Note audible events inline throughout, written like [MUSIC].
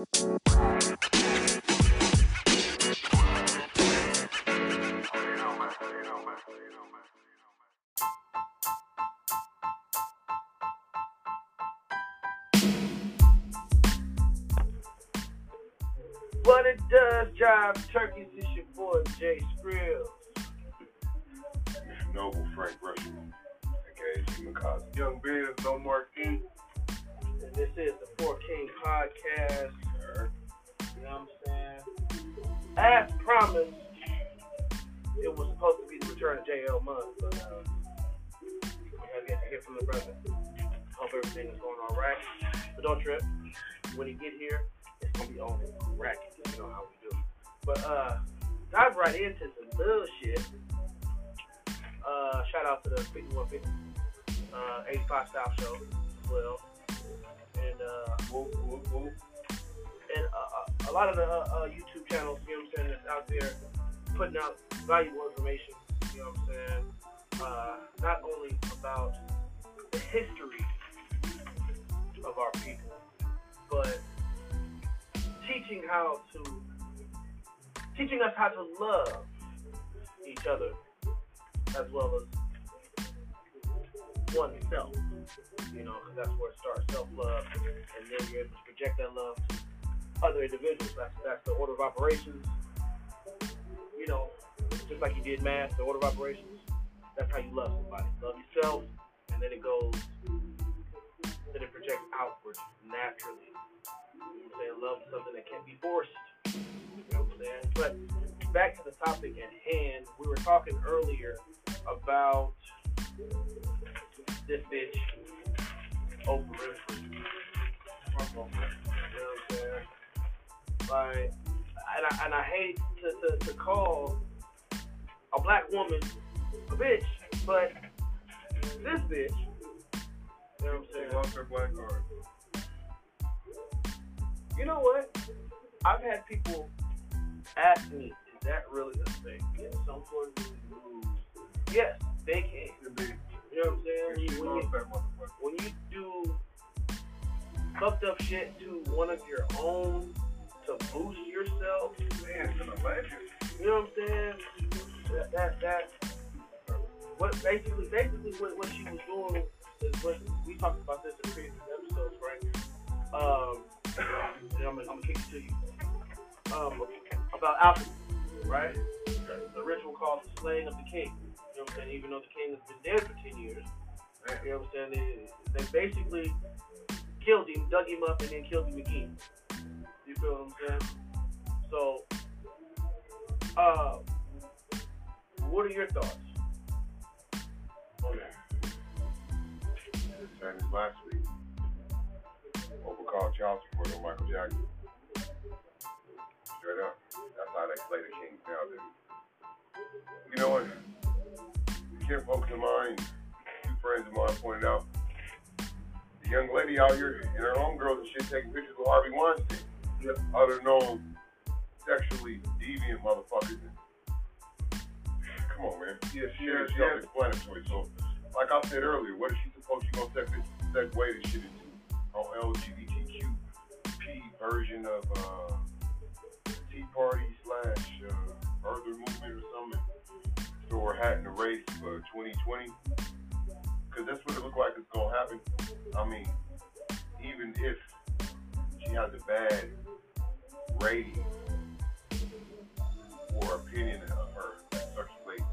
What it does, Job South show as well. And uh, Whoop, whoop, whoop. and uh, a lot of the uh, uh, YouTube channels, you know what I'm saying, that's out there putting out valuable information, you know what I'm saying, uh, not only about the history of our people, but teaching how to, teaching us how to love each other as well as oneself, you know, because that's where it starts, self-love, and then you're able to project that love to other individuals. That's that's the order of operations. You know, just like you did math, the order of operations. That's how you love somebody. Love yourself, and then it goes, then it projects outward naturally. You know saying? Love is something that can't be forced. You know what I'm saying? But back to the topic at hand, we were talking earlier about this bitch, Oprah Winfrey. You know what I'm saying? Like, and I, and I hate to, to, to call a black woman a bitch, but this bitch, you know what I'm She saying? lost her black card. You know what? I've had people ask me, is that really a thing? Can someone lose? Yes, they can. You know what I'm saying? She When you, lost that motherfucker. when you do fucked up shit to one of your own to boost yourself, Man, it's an legend. you know what I'm saying? That that, that what basically basically what, what she was doing is what we talked about this in previous episodes, right? Um, and I'm, gonna- I'm gonna kick it to you. Um, about alchemy, right? The ritual called the slaying of the king. What I'm saying? Even though the king has been dead for ten years, you know what I'm saying? They, they basically killed him, dug him up, and then killed him again. You feel what I'm saying? So, uh, what are your thoughts that? Same as last week. Oprah called child support on Michael Jackson. Straight up. That's how they play the Kings nowadays. You know what? Kid folks of mine, two friends of mine pointed out, the young lady out here and her homegirls and shit taking pictures with Harvey Weinstein. Yep. Other known sexually deviant motherfuckers. Come on, man. Yeah, Shit yeah, is self-explanatory. So, like I said earlier, what is she supposed to gonna segue, segue this shit into? On LGBTQP version of uh, Tea Party slash uh, Birther movement or something. Her hat in the race for 2020. Because that's what it look like it's gonna happen. I mean, even if she has a bad rating or opinion of her that circulates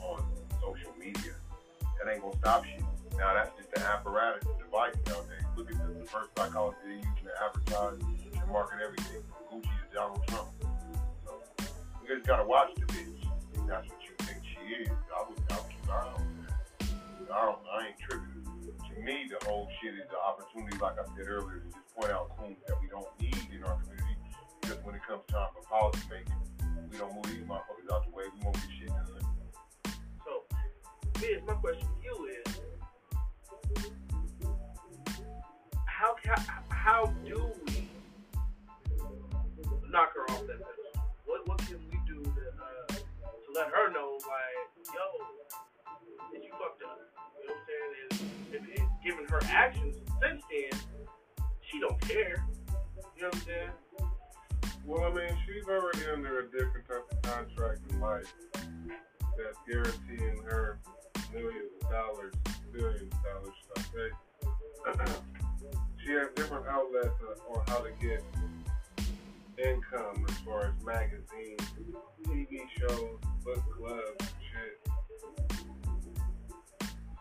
on social media, that ain't gonna stop shit. Now that's just an apparatus device nowadays. Look at the diverse psychology they're using to advertise and market everything from Gucci to Donald Trump. So you just gotta watch the bitch. That's what is. I would, I that. I don't, I ain't tripping. To me, the whole shit is the opportunity, like I said earlier, to just point out coons that we don't need in our community. Because when it comes time for policy making, we don't move these motherfuckers out the way. We won't get shit done. So, Biz, my question to you is, how how, how do we knock her off that pedestal? Let her know, like, yo, that you fucked up? You know what I'm saying? And, and, and given her actions since then, she don't care. You know what I'm saying? Well, I mean, she's already under a different type of contract in life that's guaranteeing her millions of dollars, billions of dollars, should I say. she has different outlets on how to get income as far as magazines, TV shows, book clubs, shit.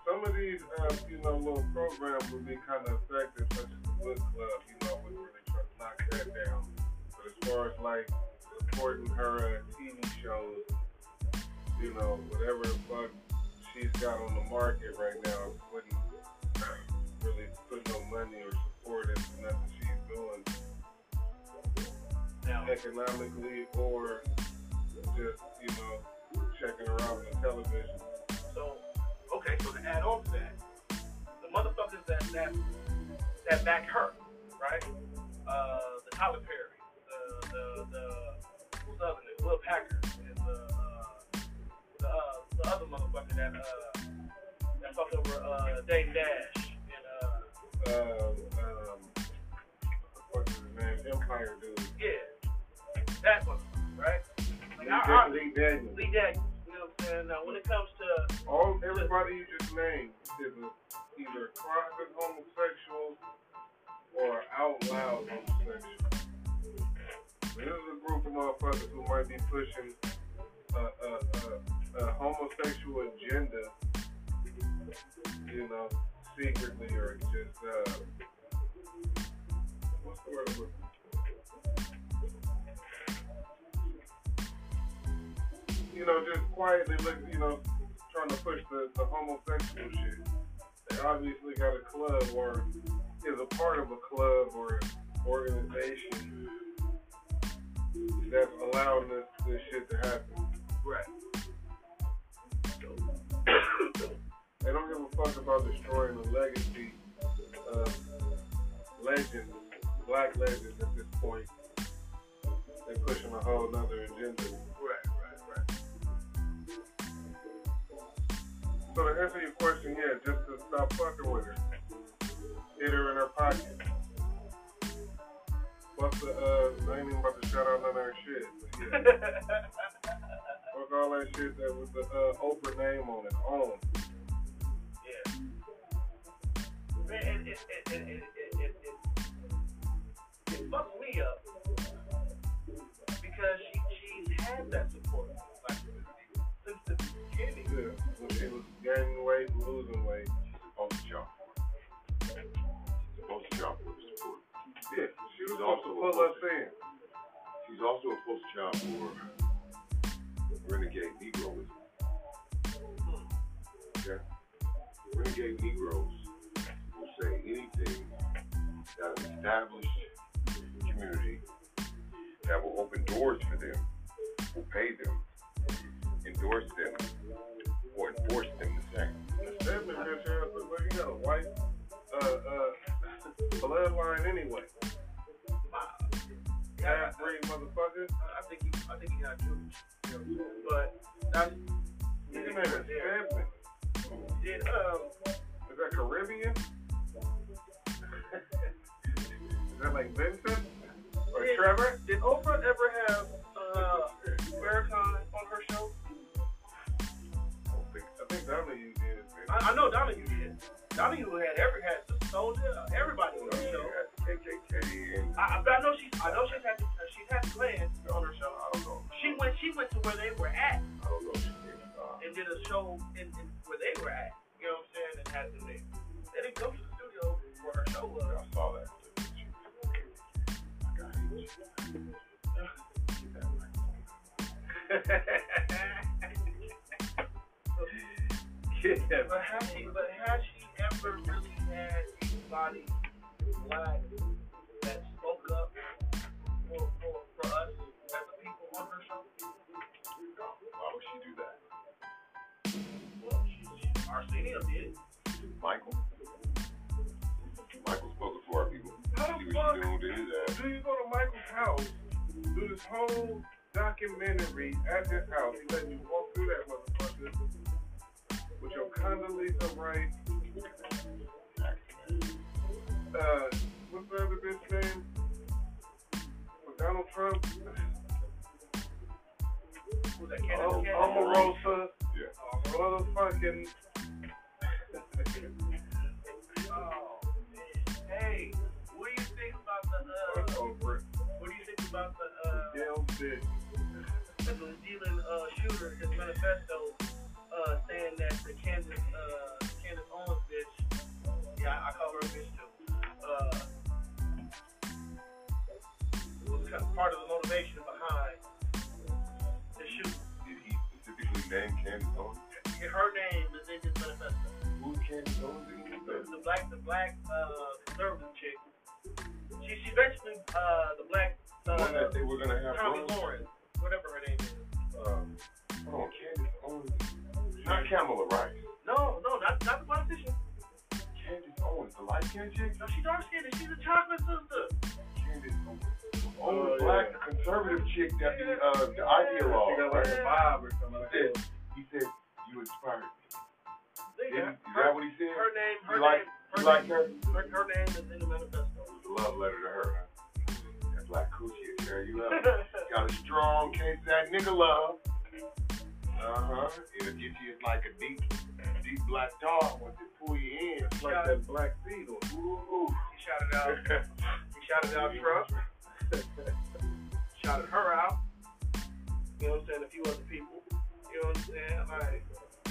Some of these, uh, you know, little programs would be kind of effective, such as the book club, you know, would really try to knock that down. But as far as like supporting her TV shows, you know, whatever the fuck she's got on the market right now, wouldn't really put no money or support into nothing she's doing Now, economically or just, you know, checking on the television. so okay, so to add on to that, the motherfuckers that that that back her, right? Uh, the Tyler Perry, the the the who's the other nigga, Will Packer, and the uh, the uh, the other motherfucker that uh that fucked over uh Dame Dash and uh Um, um, what the fuck is his name? Empire dude. yeah, that motherfucker, right? Like Lee, I, Lee Daniels. Lee Daniels, you know what I'm saying? Now when it comes to All everybody you just named is a, either private homosexual or out loud homosexual. This is a group of motherfuckers who might be pushing a, a, a, a homosexual agenda, you know, secretly or just uh, what's the word? I'm looking you know, just quietly look, you know, trying to push the, the homosexual shit. They obviously got a club or is a part of a club or organization that's allowing this, this shit to happen. right. They don't give a fuck about destroying the legacy of legends, black legends at this point. They're pushing a whole nother agenda. to answer your question, yeah, just to stop fucking with her. Hit her in her pocket. What's the, uh, I ain't even about to shout out none of her shit. Yeah. [LAUGHS] Fuck all that shit that was the uh, Oprah name on it. On. Yeah. Man, it, it, it, it, it, it, it, fucked me up because she, she's had that support like, since the beginning. Yeah. When she was gaining weight and losing weight. supposed to jump for it. She's supposed to jump for support. Yeah, she was She's supposed to also pull a us in. She's also a poster child for renegade Negroes. Okay? Renegade Negroes will say anything that an established community that will open doors for them, will pay them, endorse them, or enforce them the same. Stedman bitch ass look like he got a white uh, uh, [LAUGHS] bloodline anyway. Yeah, Half breed motherfucker. I think he, I think he got Jewish, you know what I'm saying? but that's His name is Stedman. Did um Is that Caribbean? is that like Vincent? Or Yeah. Trevor? did Oprah ever have uh Farrakhan on her show? Think Donahue did. I, I know Donahue did. Donahue had every had the soldier, everybody on her show. KKK I, I, know she's I know she's had the, she's had Klan on her show. I don't know. She went she went to where they were at I don't know she did. Uh, and did a show in, in where they were at. You know what I'm saying? And had them there. They didn't come to the studio where her show was. I saw that. I got it. But has she but has she ever really had anybody black that spoke up for, for, for us as a people on her show? Why would she do that? Well, she, she, Arsenio did. Michael. Michael spoke to our people. How the fuck she doing to his ass. do you go to Michael's house, do this whole documentary at his house, he let you walk through that motherfucker with your Condoleezza Rice, uh, what's the other bitch name? Donald Trump. Who's that? Candace Oh? Omarosa. Yeah. Motherfucking. Oh. Hey, what do you think about the, uh, what do you think about the, uh, Damn bitch. the New Zealand, uh, shooter, his manifesto, uh, saying that the Kansas, uh, Candace Owens bitch, yeah, I call her a bitch too, uh, was kind of part of the motivation behind the shoot. Did he specifically name Candace Owens? Her name is in his manifesto. Who's Candace Owens? The, black, the black, uh, conservative chick. She, she basically, uh, the black, The one uh, that they were gonna have Tommy? Lawrence, whatever her name is. Um, hold on, Candace Owens. Not Kamala Rice. No, no, not, not the politician. Candace Owens, the light skinned chick? No, she's dark skinned she's a chocolate sister. Candace Owens. Oh, Oh, black, the conservative chick that the, uh, the She ideologue. got like a vibe or something like He that. said, he said, you inspired me. Think Is, her, is that what he said? her name, her You like- name, You her, like name her? her, her name is in the manifesto. It was a love letter to her, huh? That black coochie will tear you up. [LAUGHS] Got a strong case of that nigga love. Uh-huh. It'll get you like a deep, deep black dog once it pull you in. It's like that black beetle. Ooh. he shouted out, he shouted out [LAUGHS] Trump, shouted her out. You know what I'm saying? A few other people. You know what I'm saying? Like,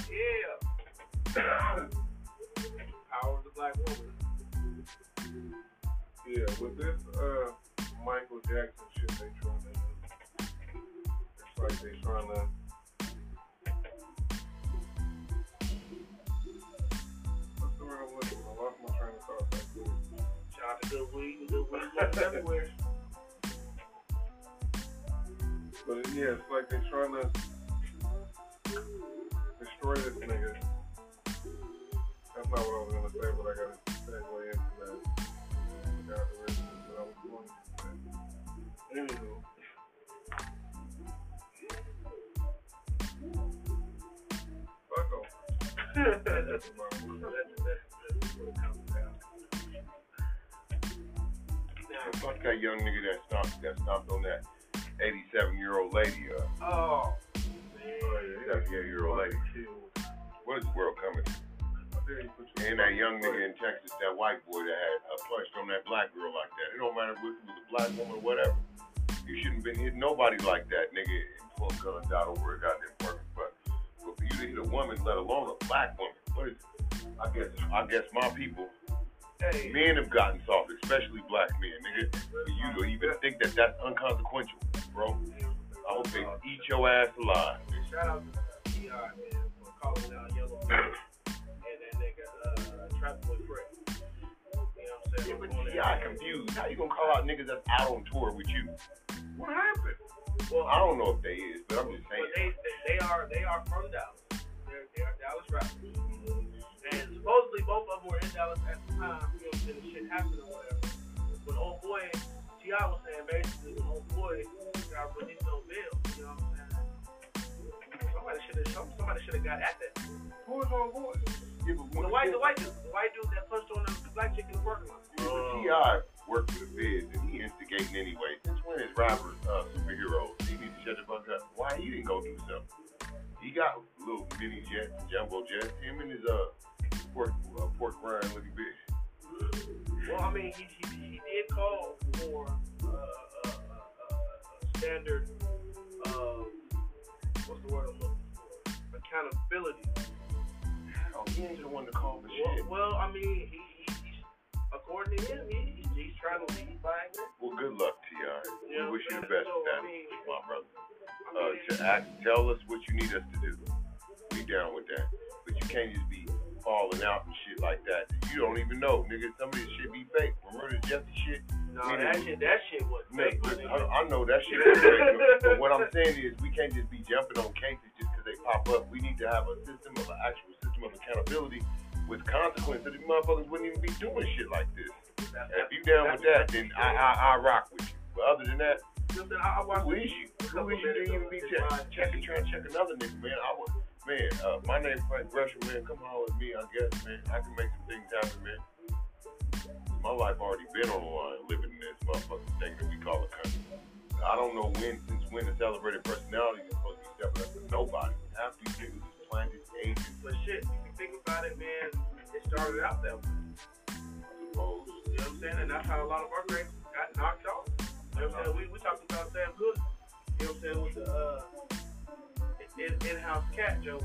yeah. [COUGHS] Power of the black woman. Yeah, with this uh Michael Jackson shit they trying to do. It's like they trying to lost my train of thought. Shout out to Good Weed. Good Weed [LAUGHS] everywhere. But yeah, it's like they're trying to destroy this nigga. That's not what I was gonna say, but I gotta segue into that. I forgot originally what I was going to say. Anywho. Fuck off. [LAUGHS] fuck that young nigga that stomped, that stomped on that 87 year old lady, uh, Oh, yeah, 78 year old lady. What is the world coming to? I dare you put your And that young nigga in Texas, that white boy that had uh, punched on that black girl like that. It don't matter if it was a black woman or whatever. You shouldn't been hitting nobody like that, nigga. And pull guns out over a goddamn person. But, but for you to hit a woman, let alone a black woman, what is it? I guess I guess my people, hey. men have gotten soft, especially black men, nigga. For you to even think that that's unconsequential, bro. I hope they eat your ass alive. Shout out to T.I. man for calling out Yella and that nigga uh, Trap Boy Fred. You know what I'm Yeah, saying? but Going T.I. confused. How you gonna call out niggas that's out on tour with you? What happened? Well, I don't know if they is, but I'm just but saying. they, they they are they are from Dallas. They're they are Dallas rappers. And supposedly both of them were in Dallas at the time. You know, when shit happened or whatever. When old boy T.I. was saying basically when old boy got released on bail. You know what I'm saying? Somebody should have somebody should have got at that. Who is on board? Yeah, The white the white dude the white dude that punched on the, the black chick in the parking lot. Yeah, but T.I. worked for the feds and he instigating anyway. Since when is rappers uh, superheroes? He need to shut the fuck up. Why he didn't go do something? He got little mini jets, jumbo jets. Him and his uh pork uh, pork rind looking bitch. Well, I mean, he, he, he did call for uh, uh, uh, uh, standard, uh, what's the word I'm looking for? Accountability. Oh, he ain't the one to call for Well, shit. well I mean, he, he, he's, according to him, he, he's, he's trying to lead by example. Well, good luck, T.I. We Yeah, wish you the so, best with I that, mean, my brother. Uh, to act, tell us what you need us to do. We down with that. But you can't just be falling out and shit like that. You don't even know, nigga. Some of this shit be fake. Remember the Jesse shit? no, that shit, that shit was Nigga, fake. I, I know that shit is fake. but what I'm saying is, we can't just be jumping on cases just because they pop up. We need to have a system of an actual system of accountability with consequences. These motherfuckers wouldn't even be doing shit like this. That's- if you down with that, then I I, I rock with you. But other than that, Listen, I, I who is you? Who is you to even be check, uh, checking, trying to check another nigga, man? I would, man. Uh, my name Frank Gresham, man. Come holler at me, I guess, man. I can make some things happen, man. My life already been on the line, living in this motherfucking thing that we call a country. win the celebrated personality is supposed to be stepping up to nobody. Half these niggas is planted agents, But shit, if you think about it, man, it started out that way. suppose. You know what I'm saying? And that's how a lot of our greats got knocked off. You know what I'm saying? We, we talked about Sam Cooke. You know what I'm saying? With the uh, in, in-house cat joke.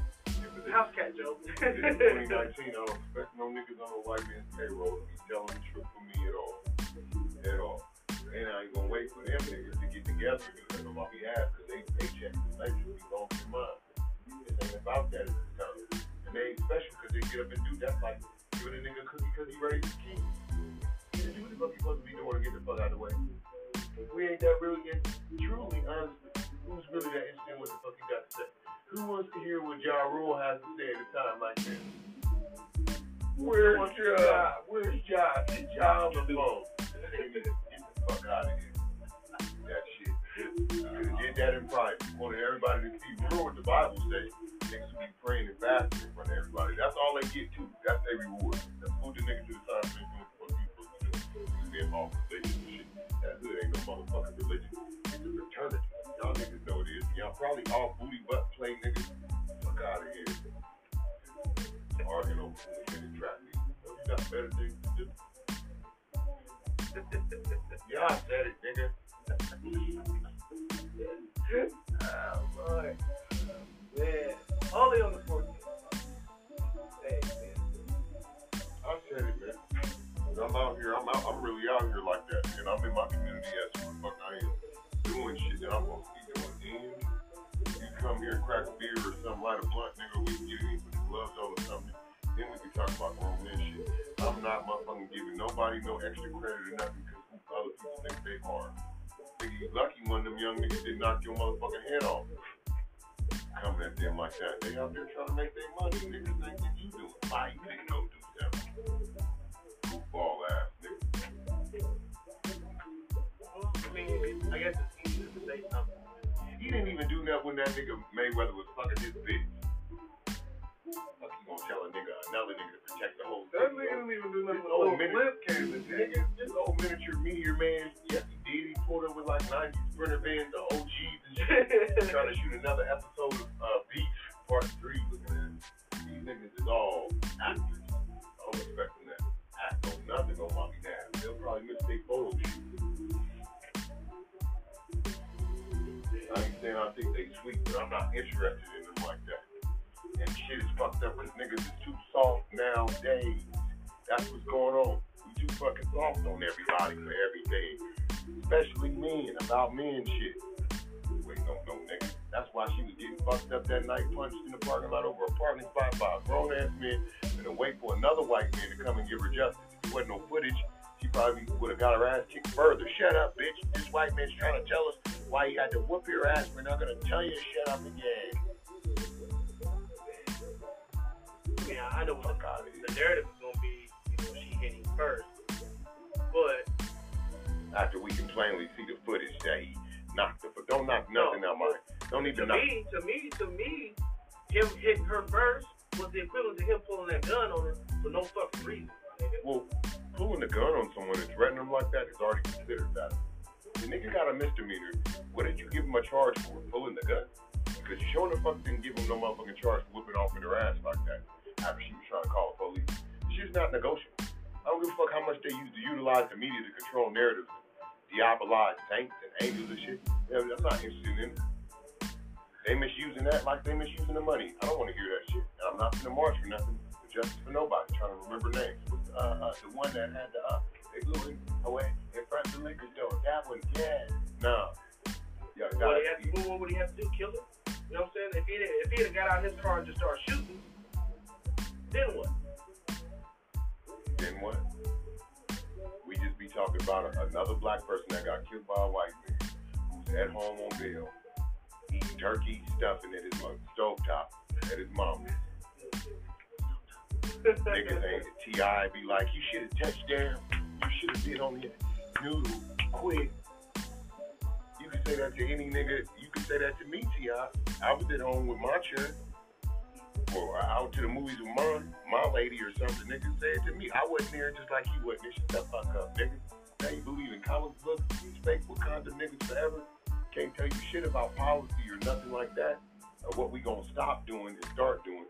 House cat joke. In 2019, I don't expect no niggas on the white man's payroll to be telling the truth for me at all. At all. And I ain't gonna wait for them niggas to get together because on my behalf, because they paycheck electricity going through mine. It ain't about that at this time. And they ain't special because they get up and do that like giving a nigga cookie because he raised his king. Yeah, do what the fuck you supposed to be doing to get the fuck out of the way. We ain't that really in, truly, honestly, who's really that interested in what the fuck you got to say? Who wants to hear what Ja Rule has to say at a time like this? Where's Ja? Where's Ja? Get Ja on the phone. Get the fuck out of here. That shit. You did that in private. Wanted everybody to see. Remember what the Bible says. Niggas will be praying and fasting in front of everybody. That's all they get too. That's their reward. That's what the niggas do the time for what you supposed to do. You be involved in religion and shit. That hood ain't no motherfucking religion. It's a fraternity. Y'all niggas know it is. Y'all probably all booty butt play niggas. Fuck out of here. Arguing over who's the trap meet. You got better things to do. [LAUGHS] Y'all said it, nigga. [LAUGHS] oh, boy. Oh, man. Only on the 14th. Hey, man. I'm out here. I'm out. I'm really out here like that, and I'm in my community as who fuck I am, doing shit that I'm to be doing. And you come here, crack a beer or something, light a blunt, nigga. We can get in, put gloves on or something. Then we can talk about grown man shit. I'm not motherfucking giving nobody no extra credit or nothing because other people think they are. Nigga, you lucky one of them young niggas didn't knock your motherfucking head off. Coming at them like that. They out there trying to make their money. Niggas think that you doing. You didn't go do something? Goofball ass nigga. Well, I mean, I guess it's easy to say something. He didn't even do that when that nigga Mayweather was fucking his bitch. Fuck you gonna tell a nigga another nigga to protect the whole That thing? nigga didn't even do nothing. Oh, old minute, flip came nigga. this old miniature meteor man, yes he did. He pulled up with like 90 sprinter bands, the OGs and shit. [LAUGHS] trying to shoot another episode of uh, Beef Part 3. Looking at these niggas is all actors. I don't expect them act on nothing on my behalf. They'll probably miss their photo shoot. I ain't saying I think they sweet, but I'm not interested in them like that. And shit is fucked up because niggas is too soft nowadays. That's what's going on. We too fucking soft on everybody for everything. Especially men, about men shit. Wait, no, no, nigga. That's why she was getting fucked up that night, punched in the parking lot over a parking spot by a grown ass man, and to wait for another white man to come and give her justice. If there wasn't no footage, she probably would have got her ass kicked further. Shut up, bitch. This white man's trying to tell us why he had to whoop your ass. We're not gonna tell you to shut up again. Yeah, I know what of the narrative is gonna be. You know, she hitting first, but After we can plainly see the footage that he knocked her, but don't knock nothing out my. Don't need to to me, to me, to me, him hitting her first was the equivalent to him pulling that gun on her for no fucking reason. Well, pulling the gun on someone and threatening them like that is already considered that. The nigga got a misdemeanor. What did you give him a charge for? Pulling the gun? Because you sure the fuck didn't give him no motherfucking charge for whipping off in her ass like that after she was trying to call the police. She's not negotiable. I don't give a fuck how much they use to utilize the media to control narratives, diabolize saints and angels and shit. Yeah, I'm not interested in it. They misusing that like they misusing the money. I don't want to hear that shit. And I'm not gonna march for nothing. For justice for nobody. Trying to remember names. What's, uh, uh, the one that had the uh, they blew it away in front of the liquor store. That one, yeah. No. Yeah, What, he had to, what, what would he have to do? Kill him? You know what I'm saying? If he if he had got out his car and just started shooting, then what? Then what? We just be talking about a, another black person that got killed by a white man who's at home on bail, turkey stuffing at his mother, stovetop at his mama's. Niggas ain't T.I. be like, you should have touched down. You should have been on your noodle quick. You can say that to any nigga. You can say that to me, T.I. I was at home with my church. Or out to the movies with my, my lady or something. Nigga say it to me. I wasn't there just like he wasn't. Shut the fuck up, nigga. Now you believe in comic books, these fake Wakanda niggas forever. Can't tell you shit about policy or nothing like that, or what we gonna stop doing and start doing.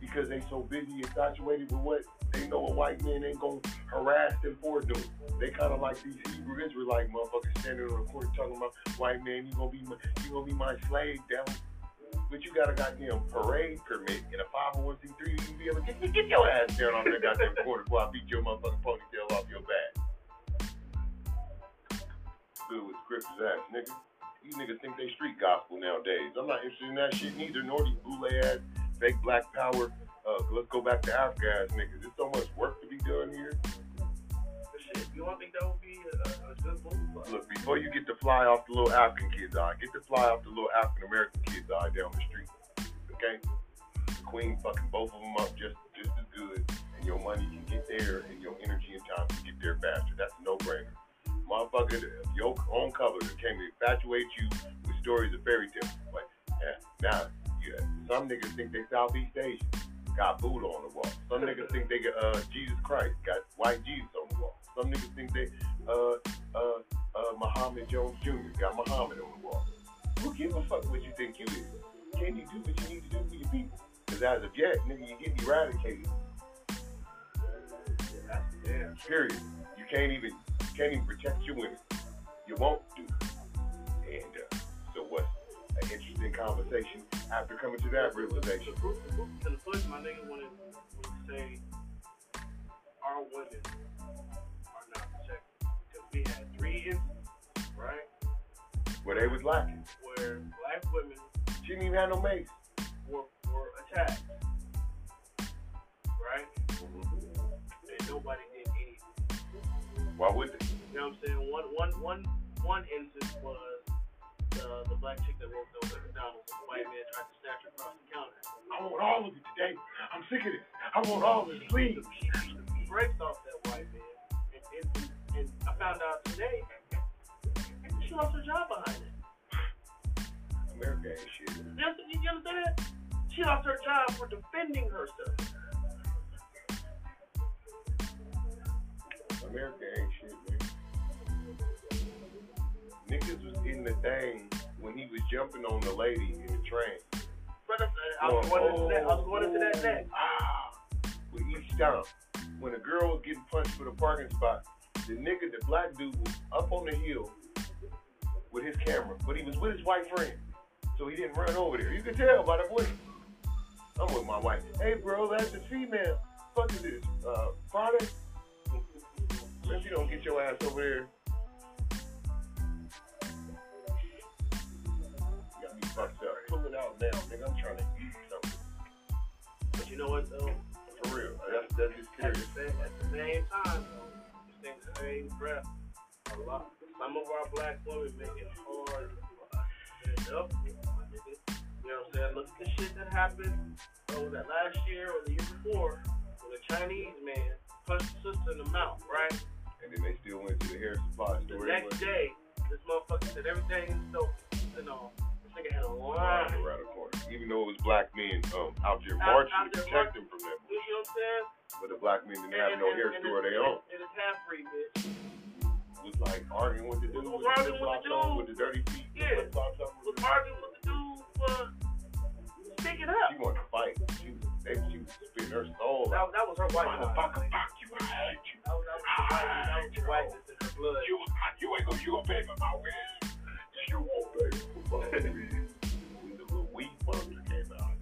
Because they so busy infatuated with what they know a white man ain't gonna harass them for doing. They kind of like these Hebrew Israelite motherfuckers standing on the court talking about white man, you gonna be my, you gonna be my slave, devil. But you got a goddamn parade permit and a 501c3, you be able to get, get your ass down on that goddamn court before I beat your motherfucking ponytail off your back. Good with scriptures ass nigga. These niggas think they street gospel nowadays. I'm not interested in that shit neither, nor these boule ass, fake black power. Uh, let's go back to Africa ass niggas. There's so much work to be done here. Shit, you don't think that would be a, a good move? Look, before you get to fly off the little African kids' eye, get to fly off the little African American kids' eye down the street. Okay? The queen fucking both of them up just just as good, and your money can get there, and your energy and time can get there faster. That's a no-brainer. Motherfucker, your own cover that came to infatuate you with stories of fairy tales. Like, yeah, now, yeah, some niggas think they Southeast Asian, got Buddha on the wall. Some [LAUGHS] niggas think they got uh, Jesus Christ, got white Jesus on the wall. Some niggas think they uh, uh, uh, Muhammad Jones Jr. got Muhammad on the wall. Who gives a fuck what you think you is? Can you do what you need to do for your people? Because as of yet, nigga, you getting eradicated. Yeah. Period. You can't even can't even protect your women. You won't do. And uh, so what's an interesting conversation after coming to that realization? The proof, the proof to the push, my nigga wanted to say our women are not protected. Because we had three instances, right, Where they was lacking. where black women She didn't even have no mace. were, were attacked, right, and nobody. Why would they? You know what I'm saying? One, one, one, one instance was the, the black chick that walked over to McDonald's and the white man tried to snatch her across the counter. I want all of it today. I'm sick of this. I want all of it, please. She beat the brakes off that white man, and, and, and I found out today she lost her job behind it. America ain't shit. You understand, you understand that? She lost her job for defending herself. America ain't shit, man. Niggas was in the thing when he was jumping on the lady in the train. But I was going into that. I was going into that next. Ah, with each stomp. When a girl was getting punched for the parking spot, the nigga, the black dude, was up on the hill with his camera, but he was with his white friend, so he didn't run over there. You can tell by the voice. I'm with my wife. Hey, bro, that's a female. Fuck is this? Uh, Friday? If you don't get your ass over there. You got me fucked up. Pull it out now, nigga. I'm trying to eat something. But you know what though? For real. That's, that's just At serious. the, same, at the same time, though, just in the same breath, a lot, some of our black women make it hard for us to stand up. You know what I'm saying? Look at the shit that happened, what was that last year or the year before, when a Chinese man punched the sister in the mouth, right? And then they still went to the hair supply The store. next day, this motherfucker said everything is so, you know, this nigga had a line. around the corner. Even though it was black men um, out there marching out to protect them from that You know what I'm saying? But the black men didn't have And- no and- hair and store of their own. And it's half free, bitch. Was like arguing with the dude Was with the arguing with the flip-flops on, dude. with the dirty feet. Yeah. Was arguing with the dude for sticking up. She wanted to fight. She was, they, she was spitting her soul That, that was her white Motherfucker, fuck you, I hate you. That was, that was white, that was whiteness in her blood. You, you ain't gonna, you gonna pay for my wig. You won't pay for my wig. The little weed monster came out.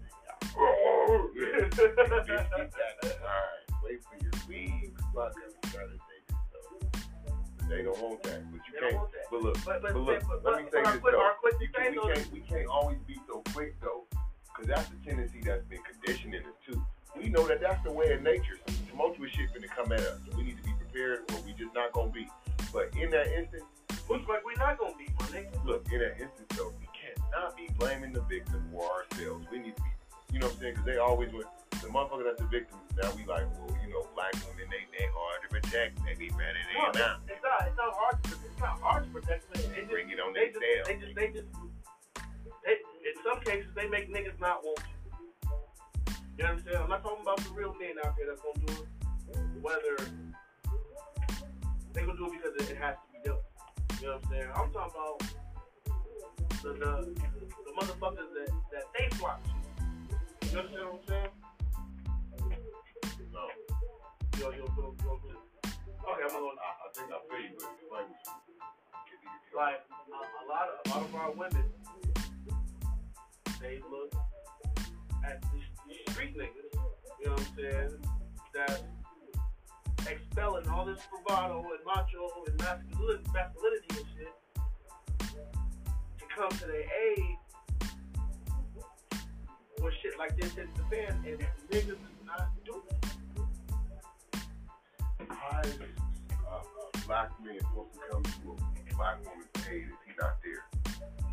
Oh, yeah. Bitch, get that time. Wait for your weed. Fuck them. Try to take. They don't want that, but you They can't. But look, But, but, but look, but, let me say this though. our quick You we can't we can't always be so quick though, because that's the tendency that's been conditioned in us too. We know that that's the way of nature. Some tumultuous shit gonna come at us. So we need to be prepared, or we just not gonna be. But in that instance, looks like we're not gonna be, my nigga. look, in that instance though, we cannot be blaming the victim for ourselves. We need to be, you know what I'm saying? Because they always went. The motherfucker that's the victim. Now we like, well, you know, black women they they hard to protect. They be mad at No, not. it's not. It's not hard to. It's not hard to protect them. They They bring it on they their just, they just, they just, some cases, they make niggas not want you. You what I'm not talking about the real men out there that's gonna do it. Whether they gonna do it because it has to be done. You know what I'm saying? I'm talking about the, the, the motherfuckers that, that they flock to. You understand what I'm saying? No. Yo, yo, yo, yo, yo. Okay, I'm gonna I, I think I feel you, but explain like a, a lot of a lot of our women, they look at these, street niggas, you know what I'm saying, that expelling all this bravado and macho and masculinity, masculinity and shit to come to their aid when shit like this hits the fan and niggas is not doing it. How is uh, a black man supposed to come to a black woman's aid if he's not there?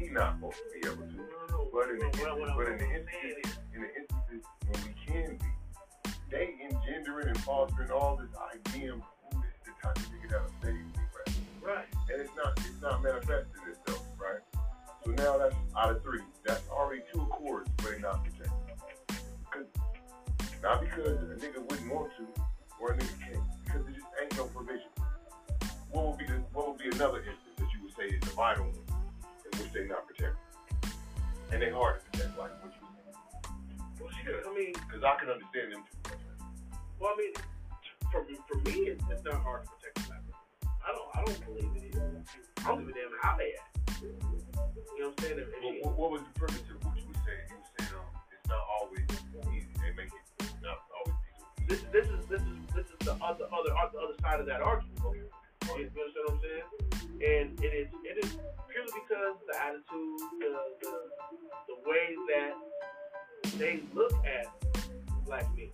Not supposed to be able to. But in the, What I- but in the what I'm saying instances, in the instances when we can be, they engendering and fostering all this idea of who is the type of nigga that'll save me, right? Right. And it's not it's not manifesting itself, right? So now that's out of three. That's already two accords, but they not protected. 'Cause- Not because a nigga wouldn't want to or a nigga can't, because there just ain't no provision. What would be the, what would be another instance that you would say is the vital one which they not protected? And they hard to protect, like what you Well, shit, I mean, Because I can understand them too. Well, I mean, for for me, it's, it's not hard to protect the black woman. I don't I don't believe it is. I don't give a damn how they act. You know what I'm saying? If What, what, was the purpose of what you were saying? You were saying um, it's not always easy. They make it not always easy. this this is this is this is the other other the other side of that argument. You, you understand what I'm saying? And it is it is purely because the attitude, the the, the way that they look at black men.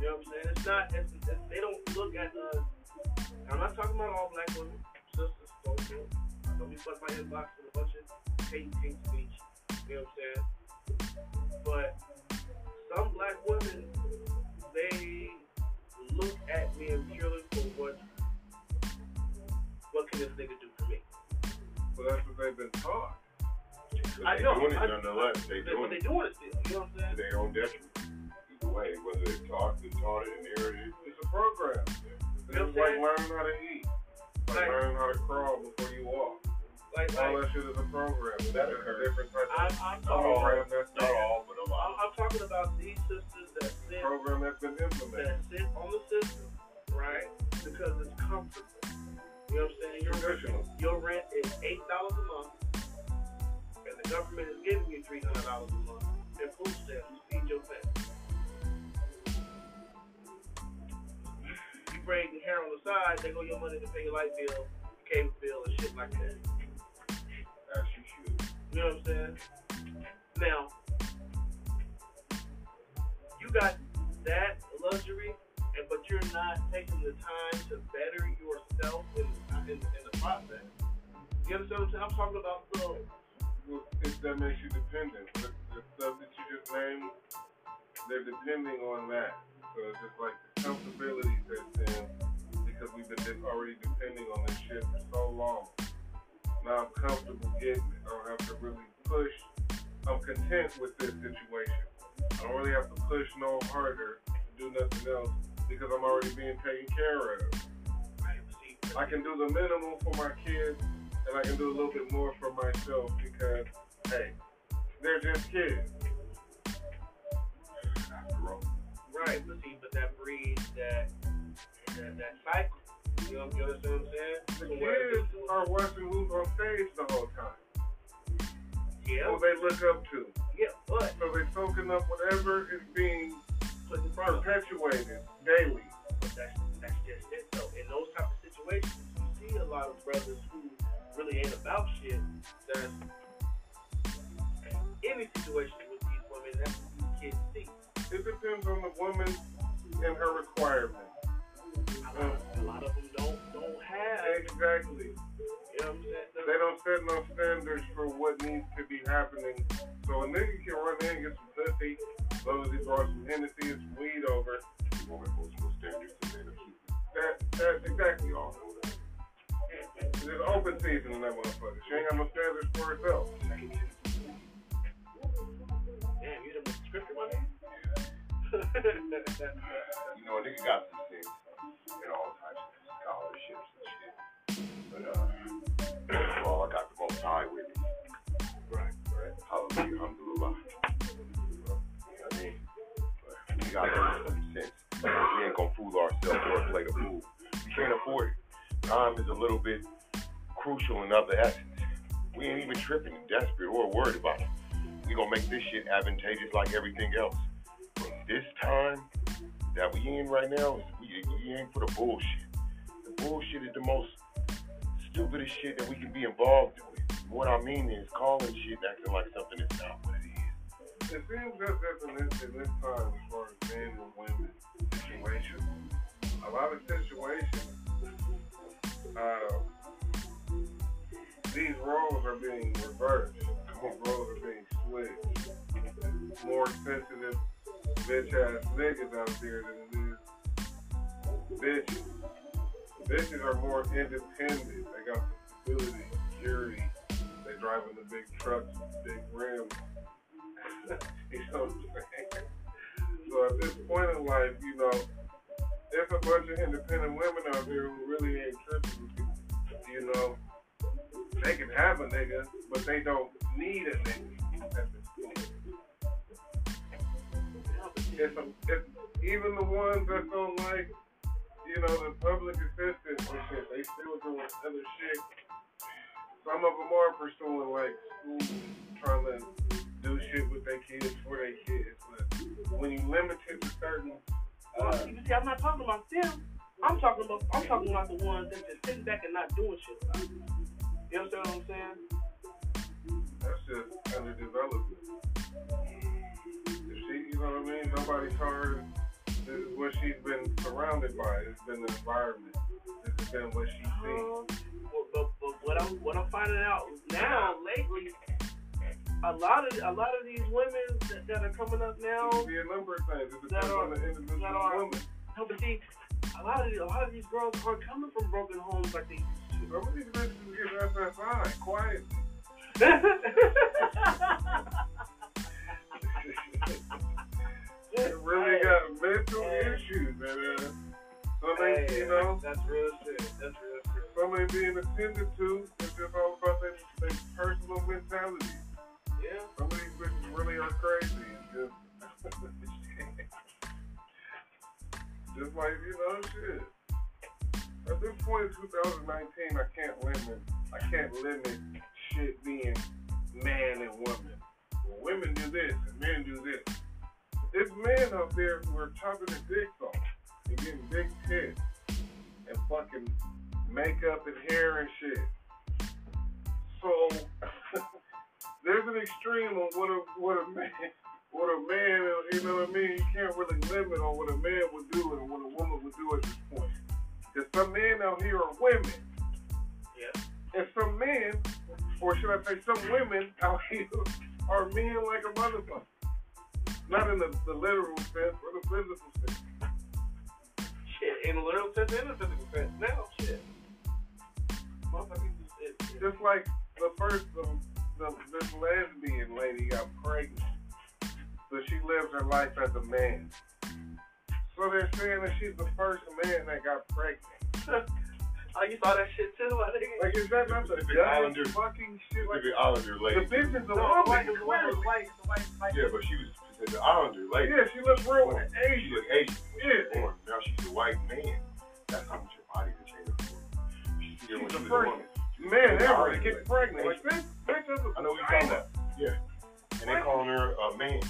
You know what I'm saying? It's not it's, it's, they don't look at us. I'm not talking about all black women, sisters, don't don't don't be fuck my inbox with a bunch of hate hate speech. You know what I'm saying? But some black women they look at me purely for what what can this nigga do for me? But that's what they've been taught. I they know, doing it I- nonetheless. They They, doing but they it doing it still. You know what I'm saying? their own detriment. Either way, whether they taught, they taught it, inherited it. It's a program. You know It's like learning how to eat. Like Like- learning how to crawl before you walk. Like, All like that shit is a program. It's That just a different type of I'm Not all, talking. program that's not all, but a I'm, lot. I'm talking about these sisters that sit program that's been implemented. that sit on the system, right? Because it's comfortable. You know what I'm saying? Your rent, your rent is eight dollars a month, and the government is giving you three hundred dollars a month in food stamps to feed your family. You break your hair on the side, they go your money to pay your light bill, your cable bill, and shit like that. As you should. You know what I'm saying? Now, you got that luxury, and but you're not taking the time to better yourself in, in, in the process. You understand what I'm talking about the Well, if that makes you dependent. The, the stuff that you just named, they're depending on that. So it's just like the comfortability sets in because we've been already depending on this shit for so long. Now I'm comfortable getting it. I don't have to really push. I'm content with this situation. I don't really have to push no harder to do nothing else because I'm already being taken care of. I can do the minimum for my kids, and I can do a little bit more for myself because, hey, they're just kids. Right, but see, but that breeds that that, that cycle. You know, you understand what I'm saying? The kids are watching who's on stage the whole time, yeah, who they look up to. yeah, but So they're soaking up whatever is being put in front of them. perpetuated daily. But that's that's just it. So in those type of situations, you see a lot of brothers who really ain't about shit. That's any situation with these women. That's what these kids see. It depends on the woman and her requirements. A lot, a lot of them don't don't have. Exactly. You know what I'm saying? They don't set no standards for what needs to be happening. So a nigga can run in and get some pussy, as he brought some Hennessy and some weed over. The woman for standards and then keep That, that's exactly all. It's open season in that motherfucker. She ain't got no standards for herself. Damn, you done with the scripture money? [LAUGHS] You know, a nigga got some things and all types of scholarships and shit. But uh, most of all, I got the most high with me we got thirty cents. We ain't gonna fool ourselves or play the fool. We can't afford it. Time is a little bit crucial and of the essence. We ain't even tripping desperate or worried about it. We gonna make this shit advantageous like everything else. But this time that we in right now, we, we ain't for the bullshit. The bullshit is the most stupidest shit that we can be involved with. What I mean is calling shit acting like something is not it seems as if in this, in this time, as far as men and women situations, a lot of situations, uh, these roles are being reversed. Roles are being switched. More sensitive bitch ass niggas out there than it is bitches. Bitches are more independent. They got the stability, security. They driving the big trucks, big rims. You know what I'm saying? So at this point in life, you know, there's a bunch of independent women out there who really ain't tripping. You know, they can have a nigga, but they don't need a nigga. It's, a, it's even the ones that don't like, you know, the public assistance and shit. They still doing other shit. Some of them are pursuing like school, trying to do shit with their kids for their kids. But when you limit it to certain, Well, uh, you see, I'm not talking about them. I'm talking about I'm talking about the ones that just sitting back and not doing shit about it. You understand what I'm saying? that's just underdevelopment. If she, you know what I mean? Nobody told her this is what she's been surrounded by. It's been the environment. This has been what she's seen. Um, but, but, but what I'm what I'm finding out now lately, a lot of a lot of these women that, that are coming up now. It be a number of things. It depends That are- on the individual that are- woman. No, but see, a lot of these, a lot of these girls aren't coming from broken homes like they used Some of these bitches get SSI quietly. [LAUGHS] to. They really got mental issues, and uh, some ain't, Hey, you know, That's real shit. That's real shit. some ain't being attended to. It's just all about their, their personal mentality. Yeah. Of these bitches really are crazy. Just, [LAUGHS] just like, you know, shit. At this point in 2019, I can't limit, I can't limit shit being man and woman. Well, women do this and men do this. There's men out there who are chopping their dicks off and getting big tits and fucking makeup and hair and shit. So [LAUGHS] there's an extreme on what a what a man [LAUGHS] what a man you know what I mean. You can't really limit on what a man would do and what a woman would do at this point. Because some men out here are women, Yeah. and some men, or should I say, some women out [LAUGHS] here are men like a motherfucker. Not in the, the literal sense, or the physical sense. Shit, in a literal sense and a physical sense. Now, shit. Motherfuckers, it, Just like the first, the, the, this lesbian lady got pregnant, so she lives her life as a man. So they're saying that she's the first man that got pregnant. [LAUGHS] oh, you saw that shit too, my nigga? Like, is that not the Pacific dumbest Islander. fucking shit? Like, Pacific Islander the lady. bitch is a No, woman. white, the white, clearly. the white, the white, white. Yeah, but she was Pacific Islander lady. Yeah, she looks real She Asian. was Asian. Yeah. Born. Now she's a white man. That's how much your body can change. She She's did the a first woman. Man, ever to get pregnant. Like, this bitch is a I know what you're talking about. Yeah. And they calling her a man.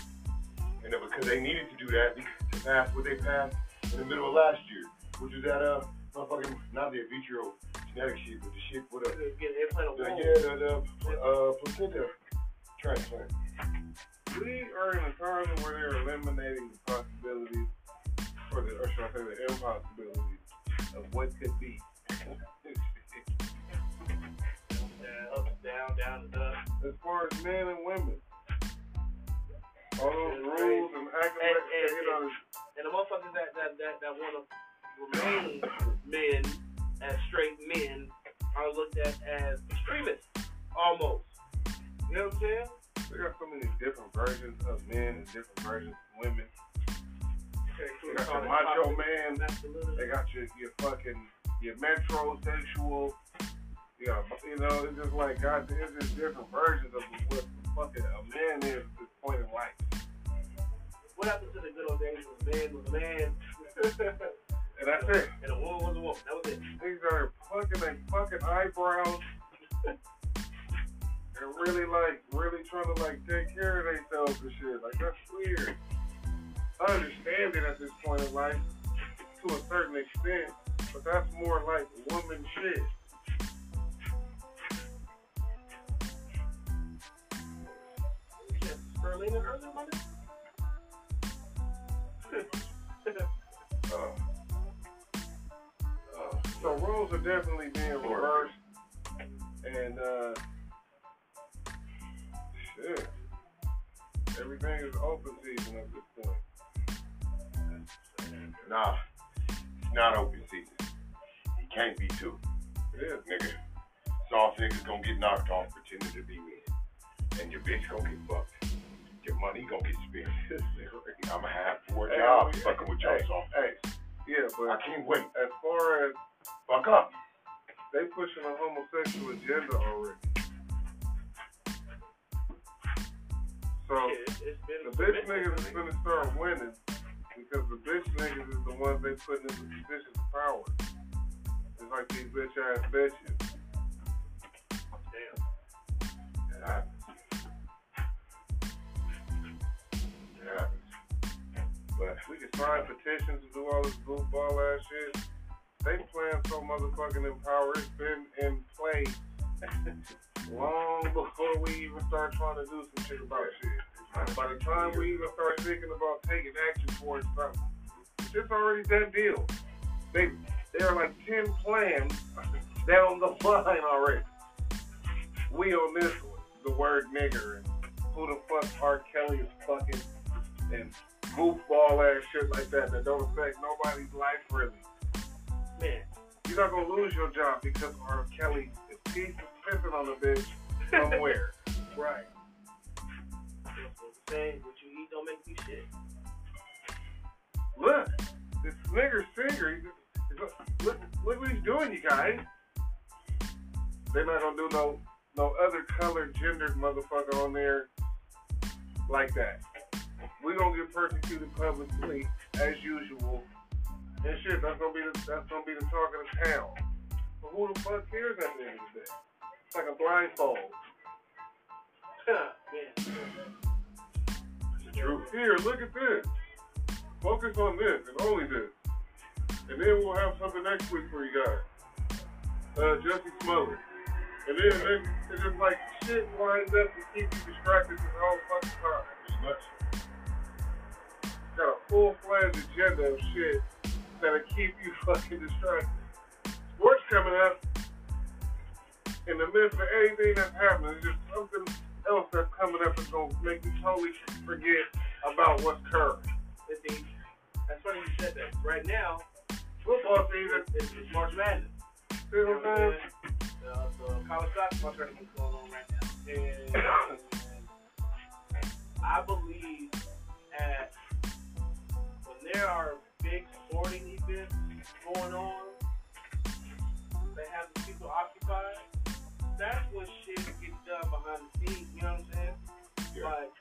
And that because they needed to do that because to pass what they passed in the middle of last year, which is that uh motherfucking not the in vitro genetic shit, but the shit with a Get an implant the, on yeah the, the uh placenta transplant. We are in a time where they're eliminating the possibilities, or, the, or should I say the impossibilities, of what could be. [LAUGHS] Down, down, and up. as far as men and women. All those It's rules and acting And- like, and- And the motherfuckers that that that, that want to remain men as straight men are looked at as extremists, almost. You know what I'm saying? they got so many different versions of men and different versions of women. They got the macho man. They got your your fucking your metrosexual. You you know it's just like God. It's just different versions of what fucking a man is at this point in life. What happened to the good old days when man was a man? [LAUGHS] And that's it. And a woman was a woman. That was it. Niggas are plucking their fucking eyebrows [LAUGHS] and really like really trying to like take care of themselves and shit. Like that's weird. I understand it at this point in life to a certain extent, but that's more like woman shit. Berlina earlier, my nigga. [LAUGHS] Uh, uh, So roles are definitely being reversed, and uh, shit, everything is open season at this point. nah, it's not open season. It can't be too. It is. nigga. Soft niggas gonna get knocked off pretending to be me. And your bitch gonna get fucked. Your money gonna get spent. [LAUGHS] I'ma have four Hey, jobs hey, fucking with y'all hey, soft. Hey, yeah, I can't wait. as far as Fuck up. they pushing a homosexual agenda already, so Shit, it's- it's been the bitch it's niggas is gonna start winning because the bitch niggas is the ones they putting into positions of power. It's like these bitch ass bitches. Damn. It happens. But We can sign petitions and do all this goofball ass shit. They plan so motherfucking in. It's been in play [LAUGHS] long before we even start trying to do some shit about shit. By the time we even start thinking about taking action towards something, it's already done deal. They there are like ten plans [LAUGHS] down the line already. We on this one, the word nigger and who the fuck R. Kelly is fucking and goofball ass shit like that that don't affect nobody's life really. Man, You're not gonna lose your job because R. Kelly is pissing on a bitch somewhere. [LAUGHS] right. That's what I'm saying. What you eat don't make you shit. Look, this nigger singer, he- look, look, look what he's doing, you guys. They're not gonna do no no other colored gendered motherfucker on there like that. We gonna get persecuted publicly as usual. And shit, that's gonna be the that's gonna be the talk of the town. But who the fuck cares at the end of the day? It's like a blindfold. [LAUGHS] Man. it's the truth. Here, look at this. Focus on this and only this. And then we'll have something next week for you guys. Uh, Jussie Smollett. And then it- it's just like shit lines up to keep you distracted the whole fucking time. Got a full fledged agenda of shit that'll keep you [LAUGHS] fucking distracted. Sports coming up. In the midst of anything that's happening, there's just something else that's coming up that's gonna make you totally forget about what's current. That's funny you said that. Right now, Football season, is it's March Madness. see what I'm saying? Uh, the college basketball tournament's going on right now. And, and I believe that when there are big sporting events going on, they have the people occupied. That's when shit gets done behind the scenes. You know what I'm saying? Yeah. Like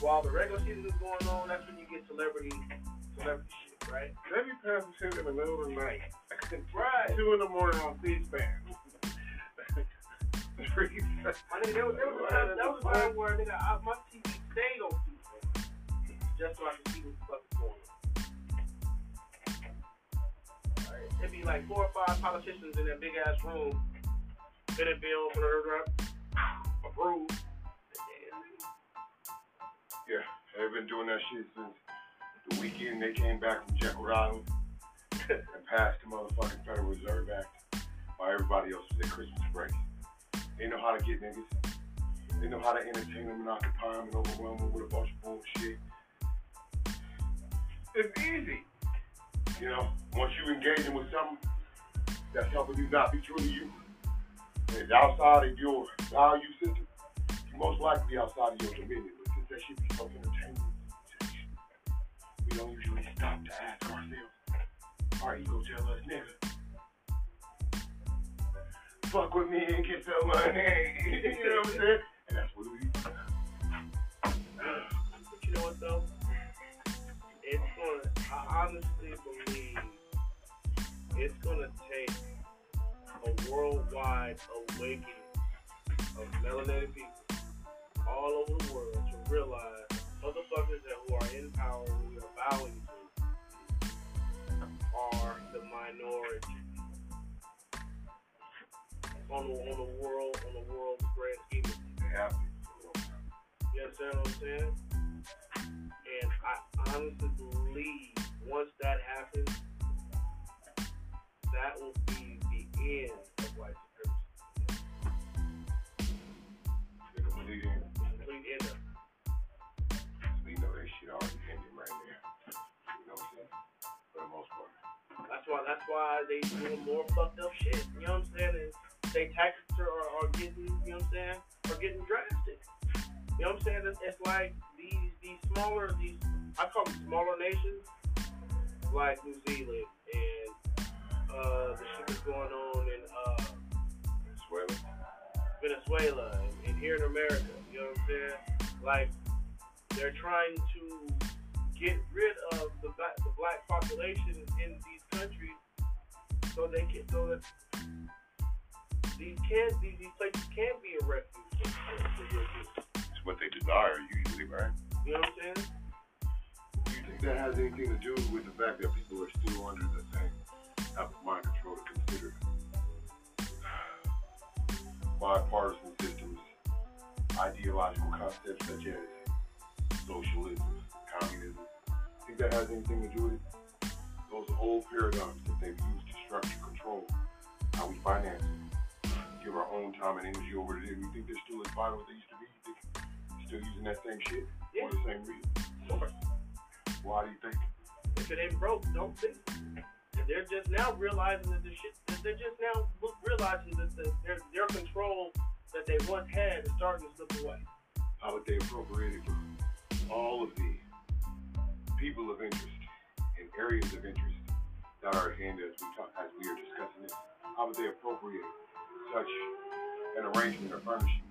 while the regular season is going on, that's when you get celebrity, celebrity shit, right? They be passing shit in the middle of the night. Right. Two in the morning on C-SPAN. I mean, there was, [LAUGHS] there was a time, that was a time where nigga, I, my TV stayed on TV just so I could see what the fuck It'd be like four or five politicians in that big ass room. Senate bill, from the approved. Yeah, they've been doing that shit since the weekend they came back from Jekyll Island and passed the motherfucking Federal Reserve Act while everybody else was at Christmas break. They know how to get niggas. They know how to entertain them and occupy them and overwhelm them with a bunch of bullshit. It's easy. You know, once you engage them with something that's helping you not be true to you, and it's outside of your value system, you most likely outside of your dominion. But since that shit be so entertaining, we don't usually stop to ask ourselves, our ego tell us, nigga, fuck with me and get some money. [LAUGHS] you know what I'm saying? Worldwide awakening of melanated people all over the world to realize motherfuckers that who are in power, who we are bowing to, are the minority on the on the world on the world's grand scheme. of things. To. You understand what I'm saying? And I honestly believe once that happens, that will be of white supremacy. We know that shit already ended right. You know what I'm saying? For the most part. That's why that's why they doing more fucked up shit. You know what I'm saying? And they taxes are, are getting, you know what I'm saying, are getting drastic. You know what I'm saying? It's, it's like these these smaller these I call them smaller nations, like New Zealand and uh, the shit that's going on in uh, Venezuela. Venezuela and, and here in America. You know what I'm saying? Like they're trying to get rid of the black, the black population in these countries so they can so that these can these, these places can be a refuge. It's what they desire usually, right? You know what I'm saying? Do you think that has anything to do with the fact that people are still under the same type of mind control to consider bipartisan systems, ideological concepts such as socialism, communism? Think that has anything to do with it? Those old paradigms that they've used to structure control, how we finance give our own time and energy over to them. You think they're still as vital as they used to be? You think still using that same shit Yeah. for the same reason? Why do you think? If it ain't broke, don't fix it. And they're just now realizing that the shit. They're just now realizing that the, their their control that they once had is starting to slip away. how would they appropriate it all of the people of interest and areas of interest that are at hand as we talk as we are discussing this? How would they appropriate such an arrangement or furnishing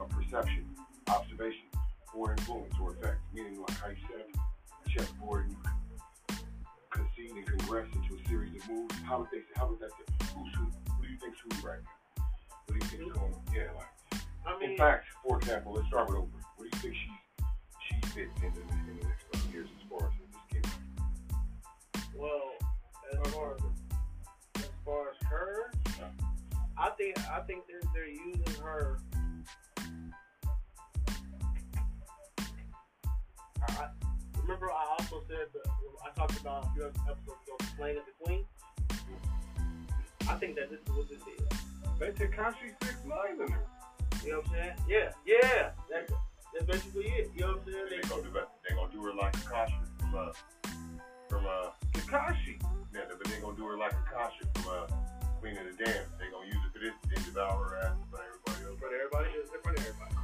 of perception, observation, or influence or effect? Meaning like set a chessboard you concede and congress into a series of moves. How would they how would that who's who? Who do you think's who right now? What do you think's going on? Yeah, like I mean, in fact, for example, let's start with Oprah. What do you think she she fits in the, in the next couple of years as far as this game? well, as far as as far as her, I think I think they're they're using her. I remember I also said that I talked about a few episodes ago, playing as the queen. I think that this is what this is. They Tekashi six nine in there. You know what I'm saying? Yeah, yeah. That's, that's basically it. You know what I'm saying? They gonna do that. They gonna do her like Akasha from uh from uh Tekashi. yeah, but they gonna do her like Akasha from uh Queen of the Damned. They gonna use it for this, then devour her ass for everybody else. But everybody is in front of everybody.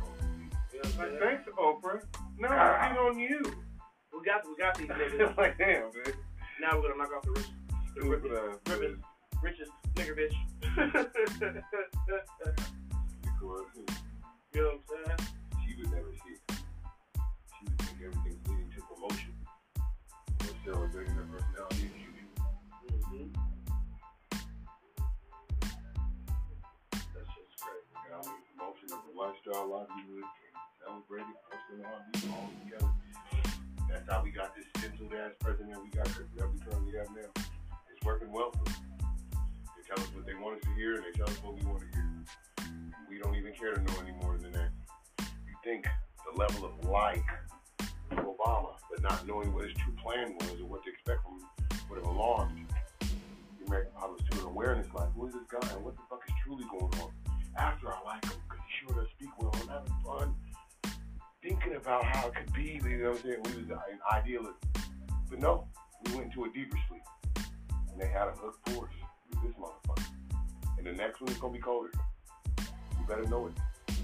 You know what I'm saying? thanks, Oprah. Ah. it's on you. We got we got these niggas. [LAUGHS] like, damn, man. now we're gonna knock off the rich, the Look rich, at richest, nigger bitch. Because [LAUGHS] you know what I'm saying? she would never see. She would think everything's leading to promotion or celebrating her personality you do. Mm-hmm. That's just crazy. You know, I mean, promotion of the lifestyle, livelihood, celebrated personality, all together. That's how we got this stenciled ass president we got that we currently have now. It's working well for us. They tell us what they want us to hear, and they tell us what we want to hear. We don't even care to know any more than that. You think the level of like Obama, but not knowing what his true plan was or what to expect from him would have alarmed the American populace to an awareness like, who is this guy and what the fuck is truly going on? After I like him, because he sure does speak well, I'm having fun thinking about how it could be, you know what I'm saying? We was an idealist. But no, we went into a deeper sleep. And they had a hook for us with this motherfucker. And the next one is gonna be colder. You better know it.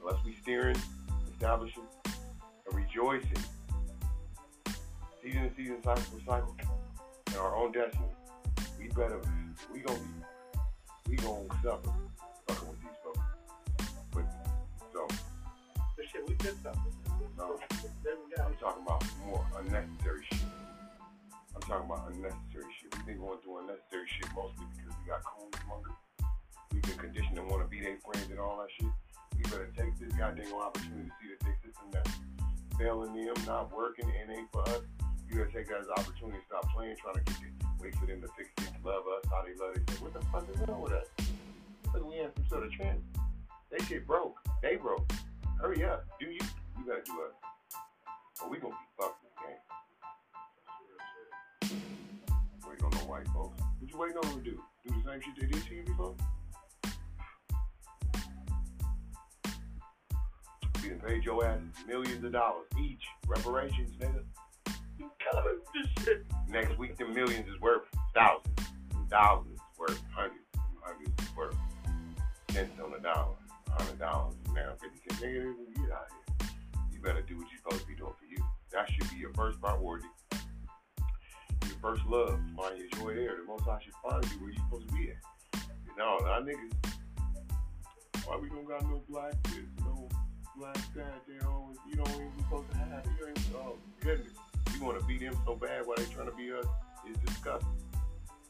Unless we steering, establishing, and rejoicing. Season to season, cycle for cycle. In our own destiny. We better we gonna be we gonna suffer shit we pissed off. No. We. I'm talking about more unnecessary shit. I'm talking about unnecessary shit. We've been going through unnecessary shit mostly because we got coons. We we've been conditioned to want to be their friends and all that shit. We better take this goddamn opportunity to see that this that's failing them, not working, and ain't for us. You gotta take that as an opportunity to stop playing, trying to get it, wait for them to fix it, love us, how they love it. What the fuck is wrong with us? Look, we in some sort of trend. They shit broke. They broke. Hurry up. Do you? You gotta do us. Or we gonna be fucked this game. Waiting on no white folks. What you waiting on them to do? Do the same shit they did to you before? Done paid your ass millions of dollars each. Reparations, nigga. You covered this shit. Next week, the millions is worth thousands. Thousands worth hundreds. Hundreds is worth cents on the dollar. Hundred dollars now, fifty. Nigga, get out of here. You better do what you're supposed to be doing for you. That should be your first priority. Your first love. Find your joy there. The most I should find you where you supposed to be at. You know, our niggas. Why we don't got no black kids, no black dad? They always, you don't even supposed to have it. You ain't, oh goodness. You want to be them so bad while they trying to be us? It's disgusting.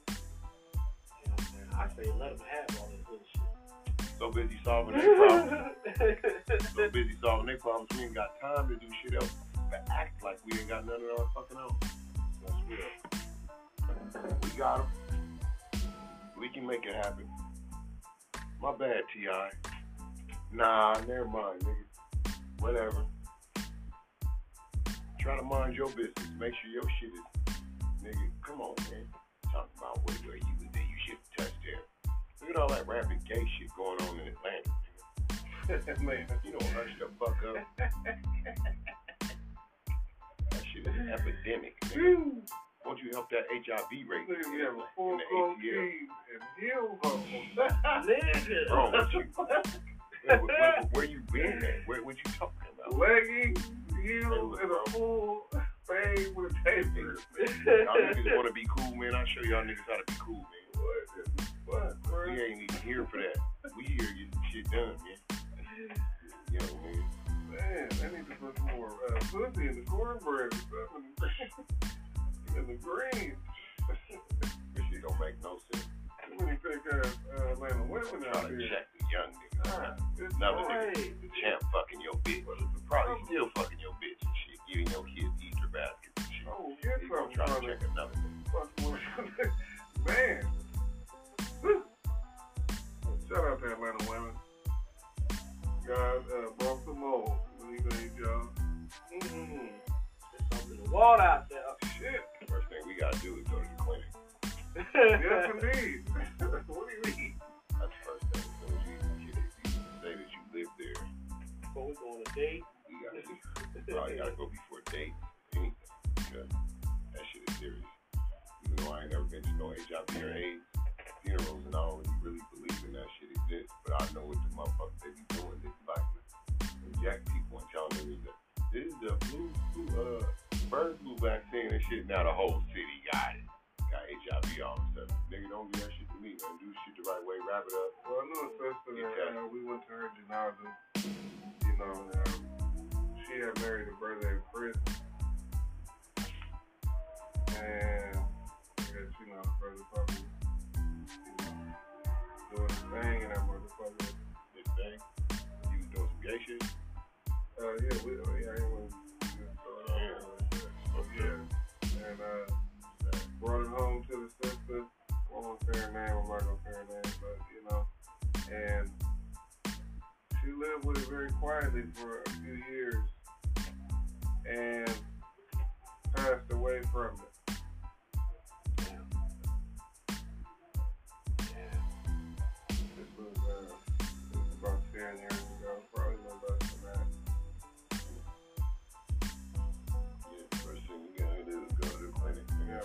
You know? I say let them have all this good shit. So busy solving their problems. so [LAUGHS] busy solving their problems. We ain't got time to do shit else but act like we ain't got none of our fucking own. That's real. We got them. We can make it happen. My bad, Ti. Nah, never mind, nigga. Whatever. Try to mind your business. Make sure your shit is, nigga. Come on, man. Talk about where, where you was there, you should touch there. Look at all that rapid gay shit going on in Atlanta. [LAUGHS] man, you don't hush the fuck up. That shit is an epidemic. Won't you help that HIV rate? Nigga, we have a in full the ATL? and heels on. Nigga. Bro, what you- Where, where, where you been at? Where, what you talking about? Leggings, heels, and a full fade with taper. Y'all niggas want to be cool, man. I'll show y'all niggas how to be cool, man. What? What? We ain't even here for that. We here to get shit done, man. You know, man. Man, they need to put some more uh, pussy in the cornbread or something. [LAUGHS] in the greens. [LAUGHS] This shit don't make no sense. Too many fake ass uh, Atlanta women out Trying to here. check the young nigga. It's Another right. nigga, the champ fucking your bitch. Probably still fucking your bitch and shit. Giving your kids Easter baskets and shit. Oh, get You gonna something try to check another nigga. [LAUGHS] Man. Whew. Shout out to Atlanta women. Guys, uh, broke the mold. What do you think, y'all? Mm-hmm. There's something in the water out there. Shit. First thing we gotta do is go to the clinic. Yes, [LAUGHS] indeed. [LAUGHS] what do you mean? That's the first thing. So you, you, you say that you live there. Before we go on a date. You gotta, you probably gotta go before date, anything. Because that shit is serious. Even though I ain't never been to no HIV or AIDS funerals and I don't really believe in that shit exists, but I know what the motherfuckers they be doing. They like inject people and tell them that this is the flu, flu uh, bird flu vaccine and shit. Now the whole city got it. Got HIV all and stuff. Nigga, don't do that shit to me, man. Do shit the right way, wrap it up. Well, I knew a sister that Yeah. uh, we went to her janaza. You know, um, she had married a brother in prison. And I guess, you know, brother probably, know, doing his thing and that motherfucker. This thing. You was doing some gay shit. Uh, yeah, we, yeah, he was, yeah, so, uh, yeah. And, uh, brought it home to the sister. I won't say her name, I'm not gonna say her name, but you know. And she lived with it very quietly for a few years and passed away from it.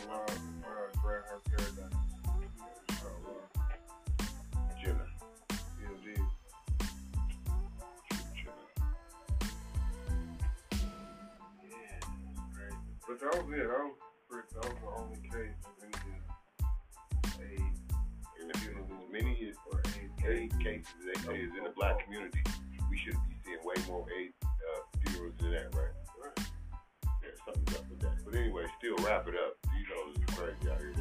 So, uh. Yeah. But that was it. That was, that was the only case of any as many or AIDS AIDS cases they say is in the black community, we should be seeing way more AIDS uh, funerals than that, right? Right. Yeah, something's up with that. But anyway, still wrap it up shows is crazy out here.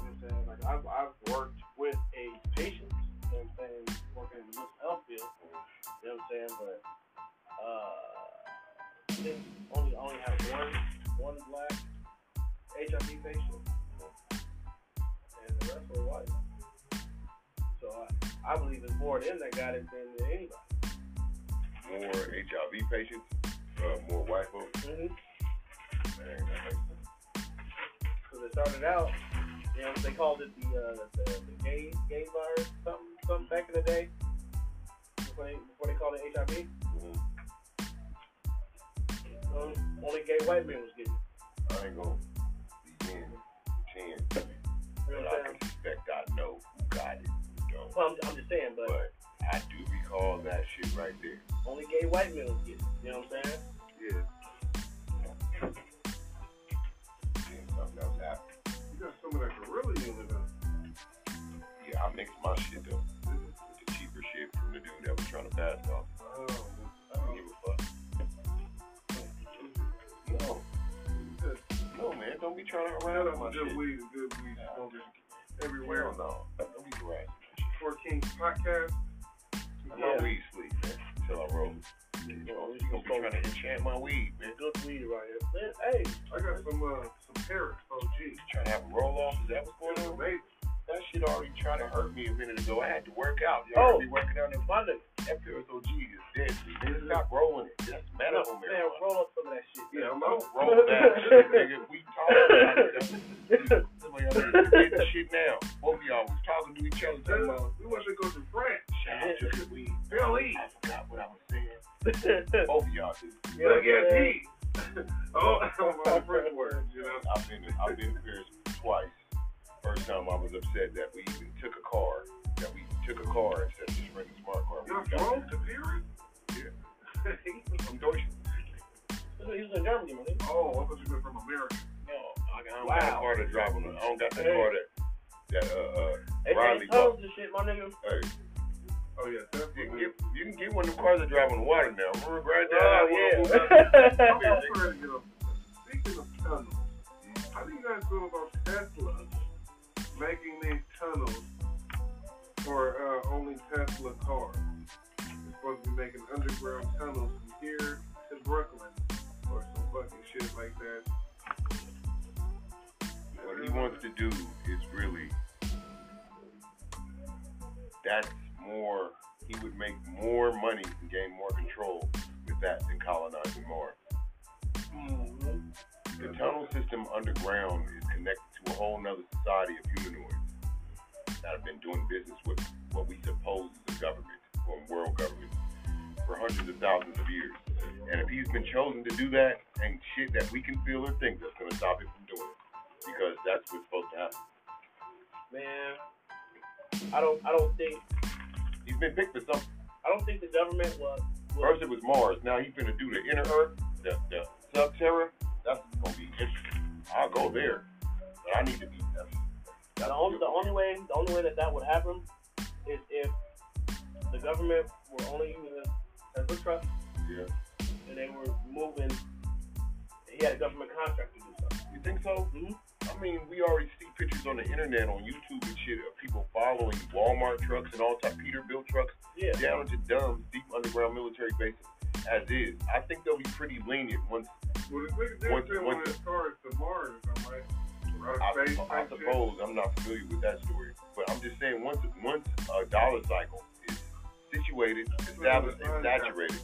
I'm saying? Like, I've, I've worked with a patient, you know what I'm saying, working in the health field, you know what I'm saying? But, uh, they only, only have one, one black HIV patient, and the rest were white. So I, I believe it's more them that got it than anybody. More HIV patients, uh, more white folks. Mm-hmm. Man, that makes because it started out, you know, they called it the uh, the, the gay gay virus, something something back in the day. Before they, before they called it HIV, Mhm. um, only gay white men was getting it. I ain't gonna begin to pretend, You know but what I can suspect I know who got it, who don't. Well, I'm, I'm just saying, but But I do recall that shit right there. only gay white men was getting it. You know what I'm saying? Yeah, I my shit up with the cheaper shit from the dude that was trying to pass off. Oh, I don't give a fuck. No, no, man, don't be trying to Shout harass out my to good shit. weed, good weed smokers everywhere. Hell no, don't be harassing my shit. Four Kings podcast. Let Yeah. my weed sleep, man, until I roll. You know, you gonna be trying to enchant my weed, man. Good weed right here. Man, hey, I got some uh some Paris OG. Trying to have a roll off, is that what's going on? Amazing. That shit already tried to hurt me a minute ago. I had to work out. You Oh. heard working out in my nigga. That Paris OG is dead. Nigga, stop rolling it. That's medical Man, marijuana. roll up some of that shit. Yeah, I'm Don't roll that shit, [LAUGHS] nigga. We talking about it. That's- Somebody else is getting shit now. Both of y'all was talking to each other. Talking about, We want to go to France. shout out to the weed. Hell, E. I forgot what I was saying. Both of y'all did. You know what I'm Look at me. Oh, my French words, you know. I've been I've been to Paris twice. First time I was upset that we even took a car. That we took a car instead of just renting a smart car. Y'all We got drove to from Deutschland. He was in Germany, man. oh, I thought you meant from America. No, I don't got a Wow. car to drive on. I don't got that Hey. car that that uh They Riley changed tunnels and shit, my nigga. uh hey. Oh, yeah, You can get you can get one of them cars that drive on the water now. Remember Granddad? Oh, had one of them? yeah. I'm trying to get up. Speaking of tunnels, how do you guys feel about Tesla making these tunnels for uh, only Tesla cars? It's supposed to be making underground tunnels from here to Brooklyn or some fucking shit like that. What he wants to do is really that's more he would make more money and gain more control with that than colonizing Mars. Mhm. The tunnel system underground is connected to a whole nother society of humanoids that have been doing business with what we suppose is a government or a world government for hundreds of thousands of years. And if he's been chosen to do that, ain't shit that we can feel or think that's gonna stop him from doing it. Because that's what's supposed to happen. Man, I don't, I don't think, He's been picked for something. I don't think the government was. First it was Mars, now he's gonna do the inner Earth, the the Subterra. That's gonna be interesting. I'll go there, but I need to be. That's, that's the only, the only way, the only way that that would happen is if the government were only using Tesla trucks yeah. and they were moving. He had a government contract to do something. You think so? Mhm. I mean, we already see pictures on the internet, on YouTube and shit, of people following Walmart trucks and all type Peterbilt trucks Yeah. down into dumb, deep underground military bases as is. I think they'll be pretty lenient once. Well, the big Once- difference once- as far as the Mars, I'm right. Outer I, I suppose I'm not familiar with that story, but I'm just saying once once a dollar cycle is situated, established, and saturated,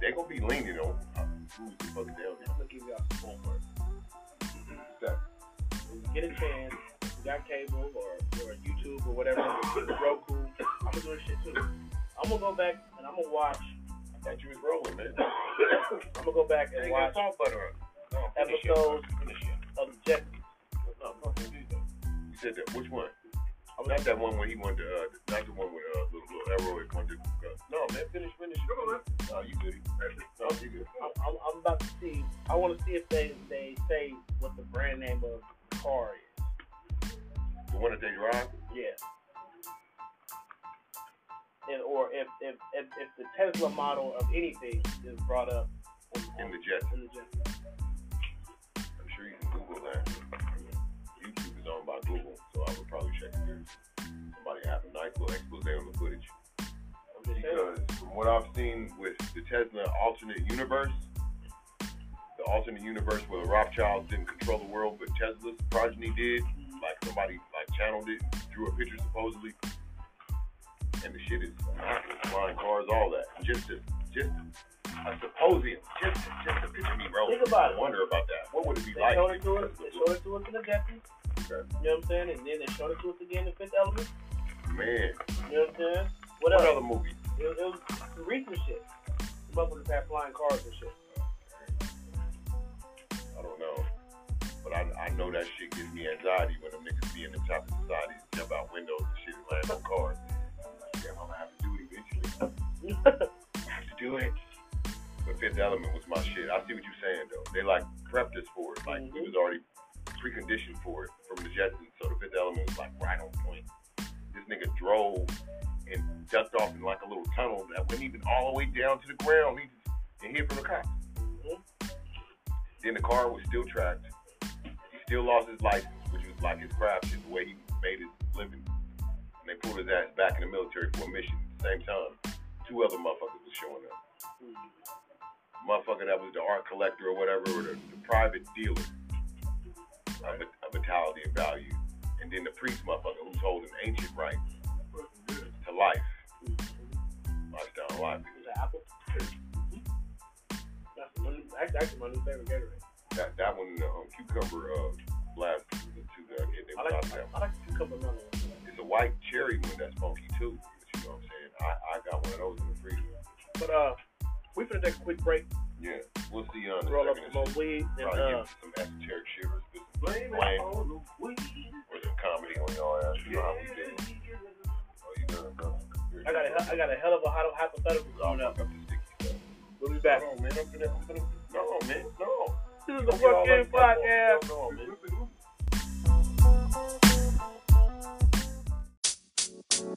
they're gonna be lenient on uh, who's the fuck down there. I'm gonna give y'all some homework. That- When you get a chance, if you got cable or, or YouTube or whatever, Roku, I'm gonna do this shit too. I'm gonna go back and I'm gonna watch. Thought you was rolling, man. [COUGHS] I'm gonna go back and watch salt butter. No, episodes bro. Finish it. of the Jet. No, no. You said that. Which one? Oh, not that one where he wanted to, uh, not the one with uh, little, little arrow it wanted to, uh, no, man, finish, finish. Come on, man. No, you good. No, you good. I'm, I'm, I'm about to see. I want to see if they they say what the brand name of the car is. The one that they drive? Yeah. And, or if, if if if the Tesla model of anything is brought up on, In the jet. in the Jet. I'm sure you can Google that. YouTube is owned by Google, so I would probably check if there's somebody have a nice little expose on the footage. I'm just saying. Because from what I've seen with the Tesla alternate universe, the alternate universe where the Rothschilds didn't control the world, but Tesla's progeny did, like somebody like channeled it, drew a picture supposedly, and the shit is flying cars, all that. Just to, just a supposium, just just to picture me, bro. Think about it. Wonder about that. What would it be They like? showed it to us. They showed it to us in the Deathly. Okay. You know what I'm saying? And then they showed it to us again in Fifth Element. Man, You know what I'm saying? What, what else? other movie? It, it was some recent shit. The motherfuckers had flying cars and shit. I don't know. But I, I know that shit gives me anxiety when them niggas be in the top of society, jump out windows and shit and land on cars. I'm damn, I'm gonna have to do it eventually. [LAUGHS] I have to do it. But Fifth Element was my shit. I see what you're saying though. They like prepped us for it. Like we mm-hmm. was already preconditioned for it from the Jetsons. So the Fifth Element was like right on point. This nigga drove and ducked off in like a little tunnel that went even all the way down to the ground. He and hid from the cops. Mm-hmm. Then the car was still tracked. He still lost his license, which was like his craft shit, the way he made his living. They pulled his ass back in the military for a mission. At the same time, two other motherfuckers was showing up. Motherfucker that was the art collector or whatever, or the, the private dealer of, a- of vitality and value. And then the priest motherfucker who's holding ancient rights to life. Lifestyle of life. Was it Apple? That's my new, actually my new favorite Gatorade. That that one, um, cucumber uh, blast, the two I get, they I like, there. I like cucumber melon. It's a white cherry one that's funky too. But you know what I'm saying? I, I got one of those in the freezer. But uh, we finna take a quick break, Yeah, we'll see you on the roll up some more weed, and Probably uh, give some esoteric shivers, Blame Blame. it on the weed. or some comedy on your ass. You know how we do. Oh, you done, bro? I got a, I got a hell of a hy- hypothetical coming up. up the sticky stuff. We'll be back. No, man, I'm finna, I'm finna, no, man, no. This is the Don't get all fucking podcast. No, no, man. And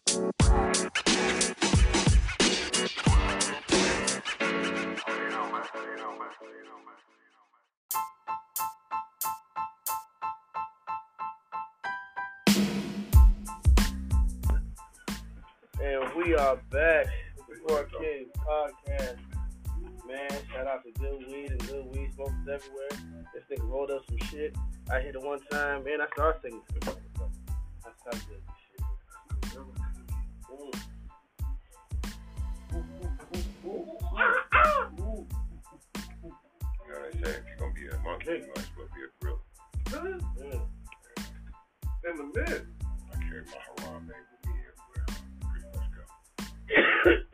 we are back with the Four Kings podcast. Man, shout out to Good Weed and Good Weed Smokers everywhere. This nigga rolled up some shit. I hit it one time, man. I started singing. That's how In the mid. I carry my Harambe with me everywhere. I pretty much go.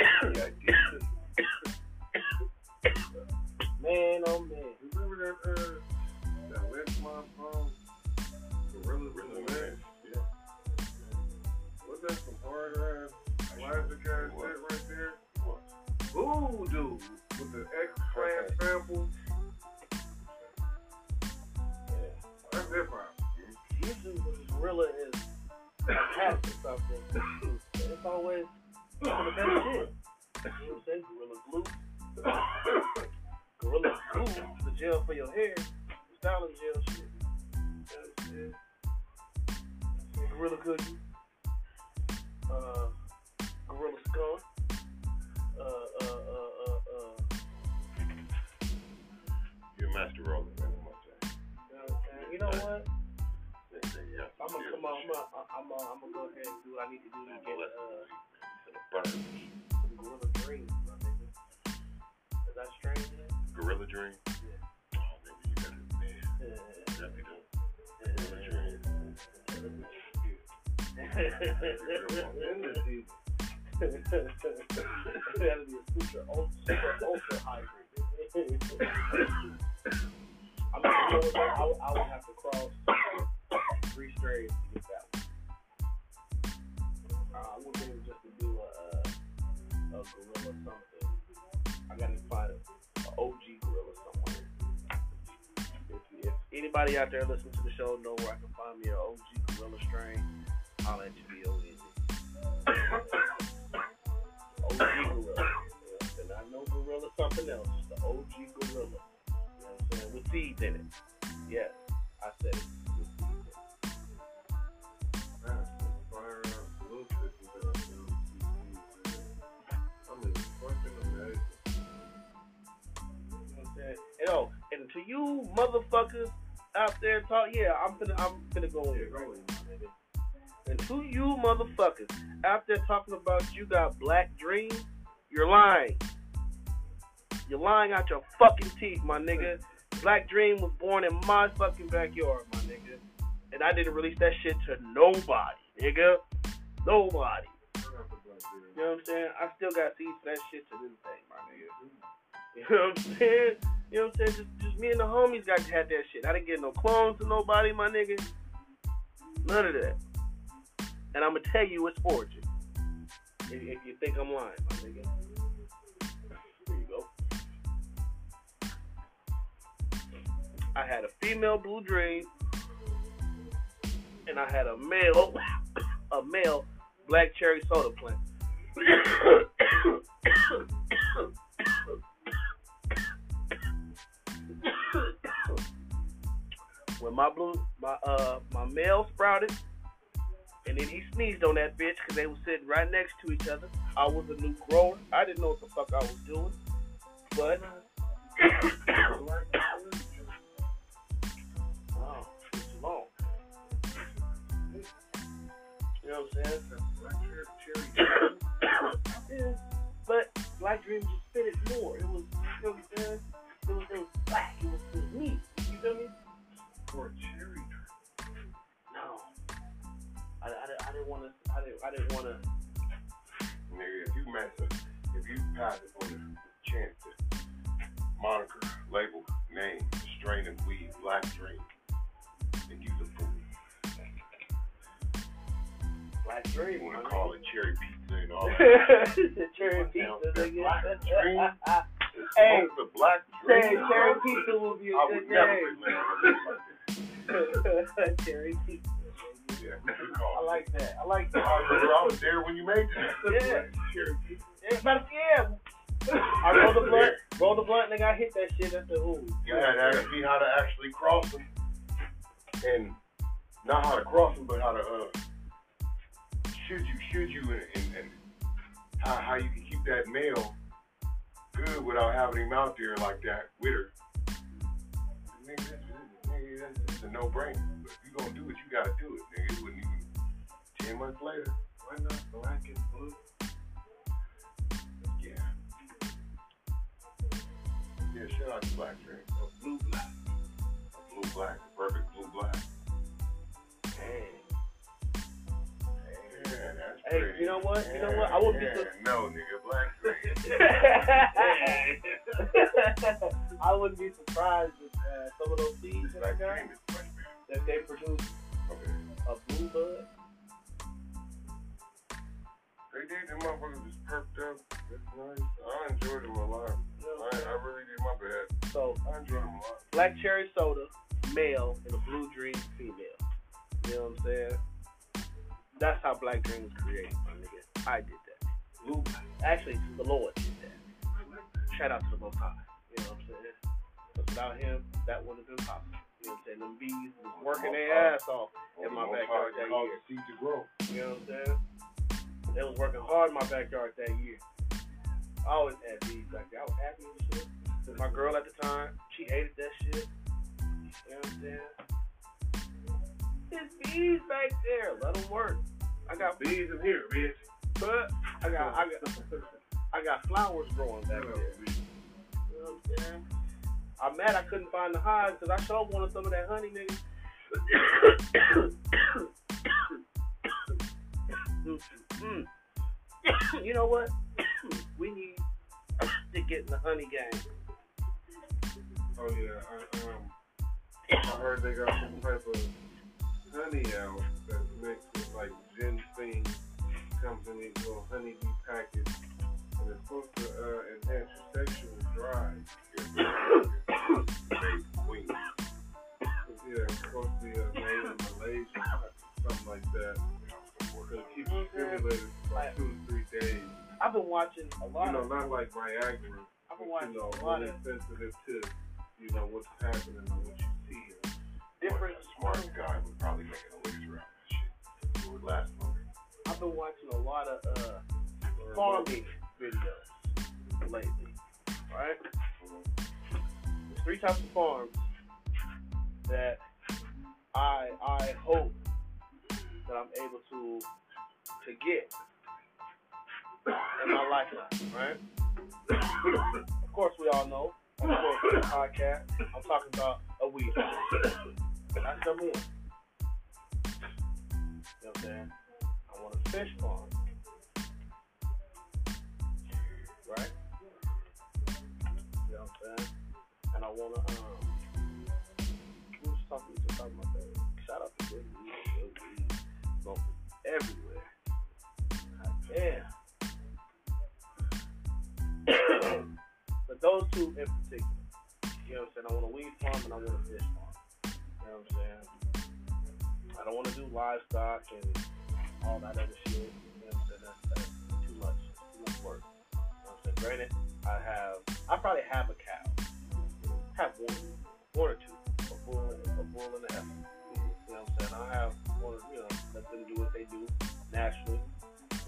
A super ultra hybrid. I. I, would- have to cross three strays to get that one. Uh, I wouldn't be able just to do a, a gorilla something. I gotta find an OG gorilla somewhere. If, if anybody out there listening to the show know where I can find me an OG gorilla strain, all that HBO is. OG Gorilla. And I know Gorilla something else. The OG Gorilla. You know what I'm saying? With seeds in it. Yes, I said it. Yo, and to you motherfuckers out there talk, yeah, I'm finna, I'm finna go in. Yeah, go in. And to you motherfuckers out there talking about you got black dreams, you're lying. You're lying out your fucking teeth, my nigga. Black Dream was born in my fucking backyard, my nigga. And I didn't release that shit to nobody, nigga. Nobody. You know what I'm saying? I still got for that shit to this day, my nigga. You know what I'm saying? You know what I'm saying? Just, just me and the homies got had that shit. I didn't get no clones to nobody, my nigga. None of that. And I'm gonna tell you its origin. If, if you think I'm lying, my nigga. Here you go. I had a female blue dream, and I had a male, [COUGHS] a male black cherry soda plant. [COUGHS] when my blue, my uh, my male sprouted, and then he sneezed on that bitch because they were sitting right next to each other. I was a new grower. I didn't know what the fuck I was doing, but oh, it's long. You know what I'm saying? But Black Dream just fit it more. It was, you know what I'm saying? It was, black. It was, it neat. You feel me? Or didn't. I didn't want to. Nigga, if you mess up, if you pass it on the chance to moniker, label, name, strain of weed, black dream, then you the fool. Black Dream. You to call it cherry pizza and all [LAUGHS] that. cherry pizza, nigga. Black [LAUGHS] Dream? Hey, the black dream. cherry pizza will be a I good name. [LAUGHS] cherry pizza. Yeah, I like that. I like that. I was there when you made it. Yeah. Pizza. Yeah, but yeah. I rolled the blunt, rolled the blunt, nigga. I hit that shit. I said, ooh. You had to ask me how to actually cross them, and not how to cross them, but how to uh, should you, should you, and, and, and how, how you can keep that male good without having him out there like that with her. Nigga, nigga, this a no-brainer. But if you gonna do it, you gotta do it, nigga. It wouldn't even ten months later. Why not black and blue? Yeah. Yeah, shout out to Black Drink. A blue black. A blue black, A perfect blue black. Dang. Hey, you know what? You know what? I wouldn't be yeah, so- No, nigga, black. [LAUGHS] [LAUGHS] I wouldn't be surprised if uh, some of those seeds that I got that they produce Okay. a blue bud. They did, them motherfuckers was perked up. That's nice. I enjoyed them a lot. I, I really did my bad. So I enjoyed them a lot. black cherry soda, male, and a blue dream female. You know what I'm saying? That's how Black Dream was created, my nigga. I did that. Blue Actually, the Lord did that. Shout out to the Most High. You know what I'm saying? without him, that wouldn't have been possible. You know what I'm saying? Them bees was working their ass off in my backyard that year. seed to grow. You know what I'm saying? They was working hard in my backyard that year. I always had bees back there. I was happy with shit. 'Cause my girl at the time, she hated that shit. You know what I'm saying? There's bees back there. Let them work. I got bees in here, bitch. but I got I got I got flowers growing back there. You know what I'm saying? I'm mad I couldn't find the hives because I sure wanted some of that honey, nigga. [COUGHS] You know what? [COUGHS] we need to get in the honey game. Oh yeah, I, um, I heard they got some type of honey out that's mixed with like ginseng. Comes in these little honeybee packets, and it's supposed to uh, enhance your sexual drive. Yeah, it's supposed to be uh, made in Malaysia, something like that. So it keeps you stimulated for like two to three days. I've been watching a lot You know, of not like Viagra, I've but been watching you know, a lot really of sensitive to, you know, what's happening and what you see. different A smart guy would probably make an elixir last longer. I've been watching a lot of uh farming videos lately. Right? three types of farms that I I hope that I'm able to to get in my lifetime, right? [COUGHS] of course, we all know. Of course, podcast. I'm talking about a weed. That's number one. Know what I'm saying? I want a fish farm. Right? You know what I'm saying? And I wanna um who was talking to talking about that? Shout out to Good Weed, Good Weed. Smoking everywhere. God damn. [COUGHS] but those two in particular. You know what I'm saying? I want a weed farm and I want a fish farm. You know what I'm saying? I don't want to do livestock and all that other shit. You know I'm? That's, that's too much, too much work. You know what I'm saying? Granted, I have, I probably have a cow. have one, one or two, a bull, a bull and a heifer. You know what I'm saying? I have one, you know, let them do what they do naturally.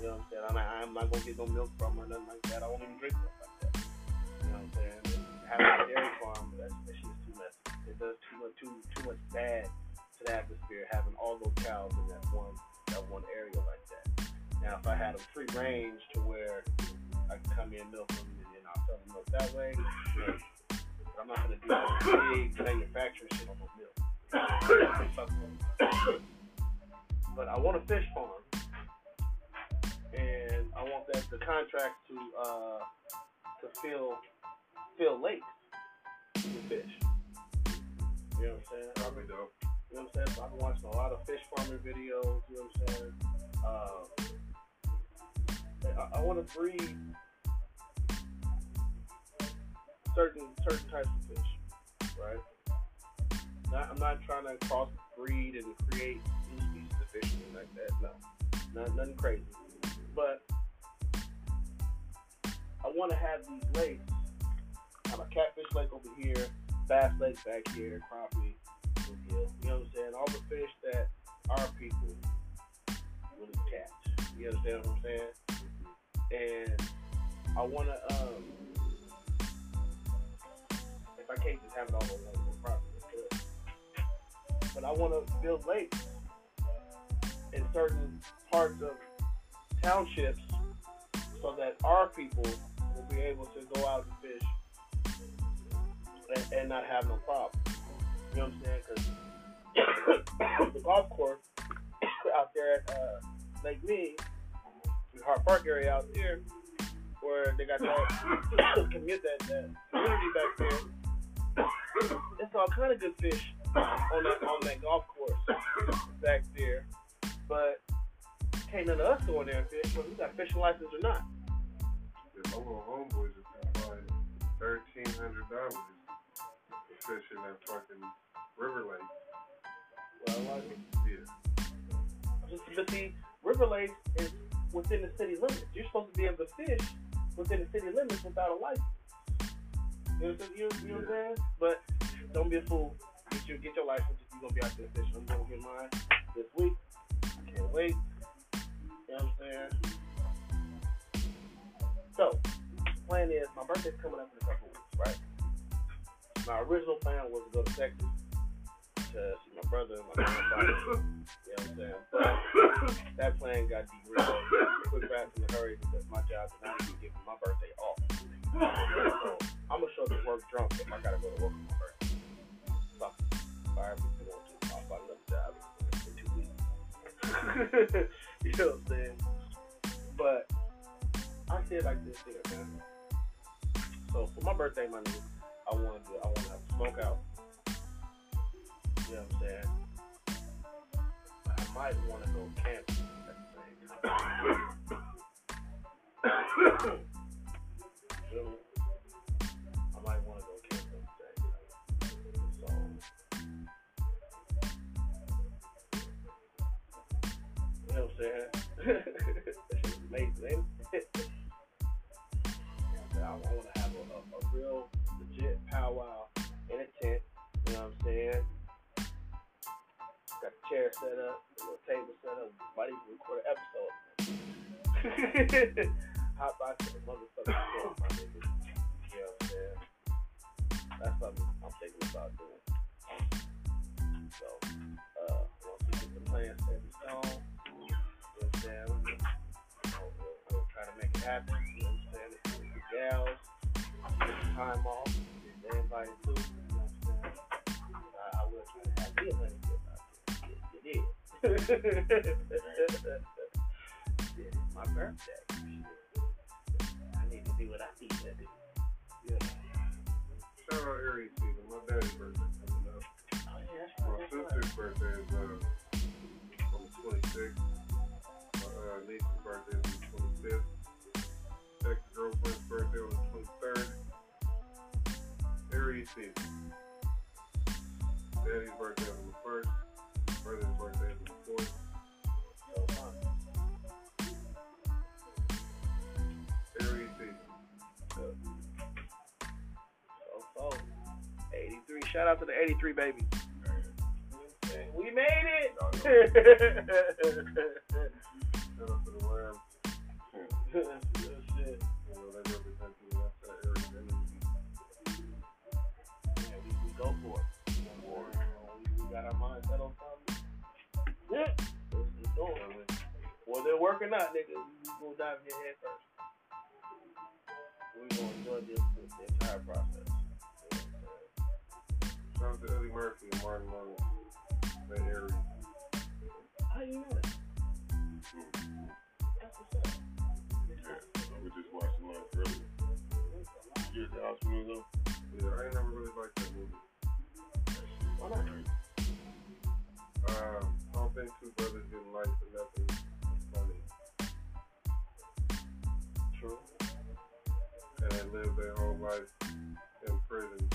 You know what I'm saying? I'm not, I'm not gonna get no milk from her, nothing like that. I won't even drink milk like that. You know what I'm saying? And having a dairy farm, that, that shit is too messy. It does too much, too, too much bad the atmosphere having all those cows in that one, that one area like that. Now, if I had a free range to where I can come in, milk them, and then I'll sell them milk that way, but I'm not gonna do that big manufacturing shit on the milk. but I want a fish farm, and I want that the contract to uh, to fill fill lakes with fish. You know what I'm saying? Be dope. You know what I'm saying? So I've been watching a lot of fish farming videos. You know what I'm saying? Um, I, I want to breed certain certain types of fish, right? Not, I'm not trying to cross breed and create new species of fish and like that. No, not, nothing crazy. But I want to have these lakes. I have a catfish lake over here, bass lake back here, crappie saying? All the fish that our people really catch. You understand what I'm saying? And I want to, um, if I can't just have it all on one property. But I want to build lakes in certain parts of townships so that our people will be able to go out and fish and, and not have no problem. You know what I'm saying? Because the golf course out there at uh, Lake Ming, the Hart Park area out there, where they got that commute that, that community back there. It's all kind of good fish on that on that golf course back there, but can't none of us go in there and fish whether we got fishing license or not. Yeah, my little are gonna buy thirteen hundred dollars fishing that fucking river lake. Well, like, Yeah. just, but see, River Lake is within the city limits. You're supposed to be able to fish within the city limits without a license. You know, what I'm- you, you know what I'm saying? But don't be a fool. Get your get your license if you're gonna be out there fishing. I'm gonna get mine this week. I can't wait. You know what I'm saying? So, plan is my birthday's coming up in a couple weeks, right? My original plan was to go to Texas to see my brother and my grandfather. You know what I'm saying? But that plan got derailed quick, fast, in a hurry because my job did not even give me my birthday off. So I'm gonna show up to work drunk if I gotta go to work on my birthday. Fuck. Fire me if you want to. I'll find another job in two weeks. [LAUGHS] you know what I'm saying? But I say it like this here, man. So for my birthday money, I wanna do I wanna have a smoke out. [LAUGHS] You know what I'm saying? I might want to go camping? I might want to go camping you know what I'm saying? that amazing. I, want to have a, a, a real legit powwow in a tent. You know what I'm saying? chair set up, a little table set up, might even record an episode. [LAUGHS] Hot box in the motherfucking chair, my nigga. You know what I'm saying? That's what I'm, I'm thinking about doing. So, uh, once we get the plans set in stone, you know what I'm saying? we'll you we're, we're trying to make it happen, you know what I'm saying? It's the gals, get time off, get everybody too, you know what I'm saying? I, I will try to have the it's my birthday. I need to do what I need to do. Yeah. Shout out Aries season. My daddy's birthday coming up. Oh, yeah, My sister's birthday is uh, on the 26th. My uh, niece's birthday is on the 25th. Ex-girlfriend's birthday on the 23rd. Aries season. Daddy's birthday on the 1st. Brother's birthday is on the 4th. So, uh, Aries season. So, so, 83. Shout out to the 83 baby. We made it. [LAUGHS] Shout out to the Rams. [LAUGHS] Yeah. Let's just do it. Whether it work or not, nigga, we gonna dive in your head first. We gonna enjoy this, this entire process. You know what I'm saying? Shout out to Eddie Murphy and Martin Lawrence. They Aries. How you know that? That's what's up. Yeah, we just watched the lunch earlier. You get the hospital though? Yeah, I ain't never really liked that movie. Why not? Um, I don't think two brothers getting life for nothing is funny. True. And they live their whole life in prison,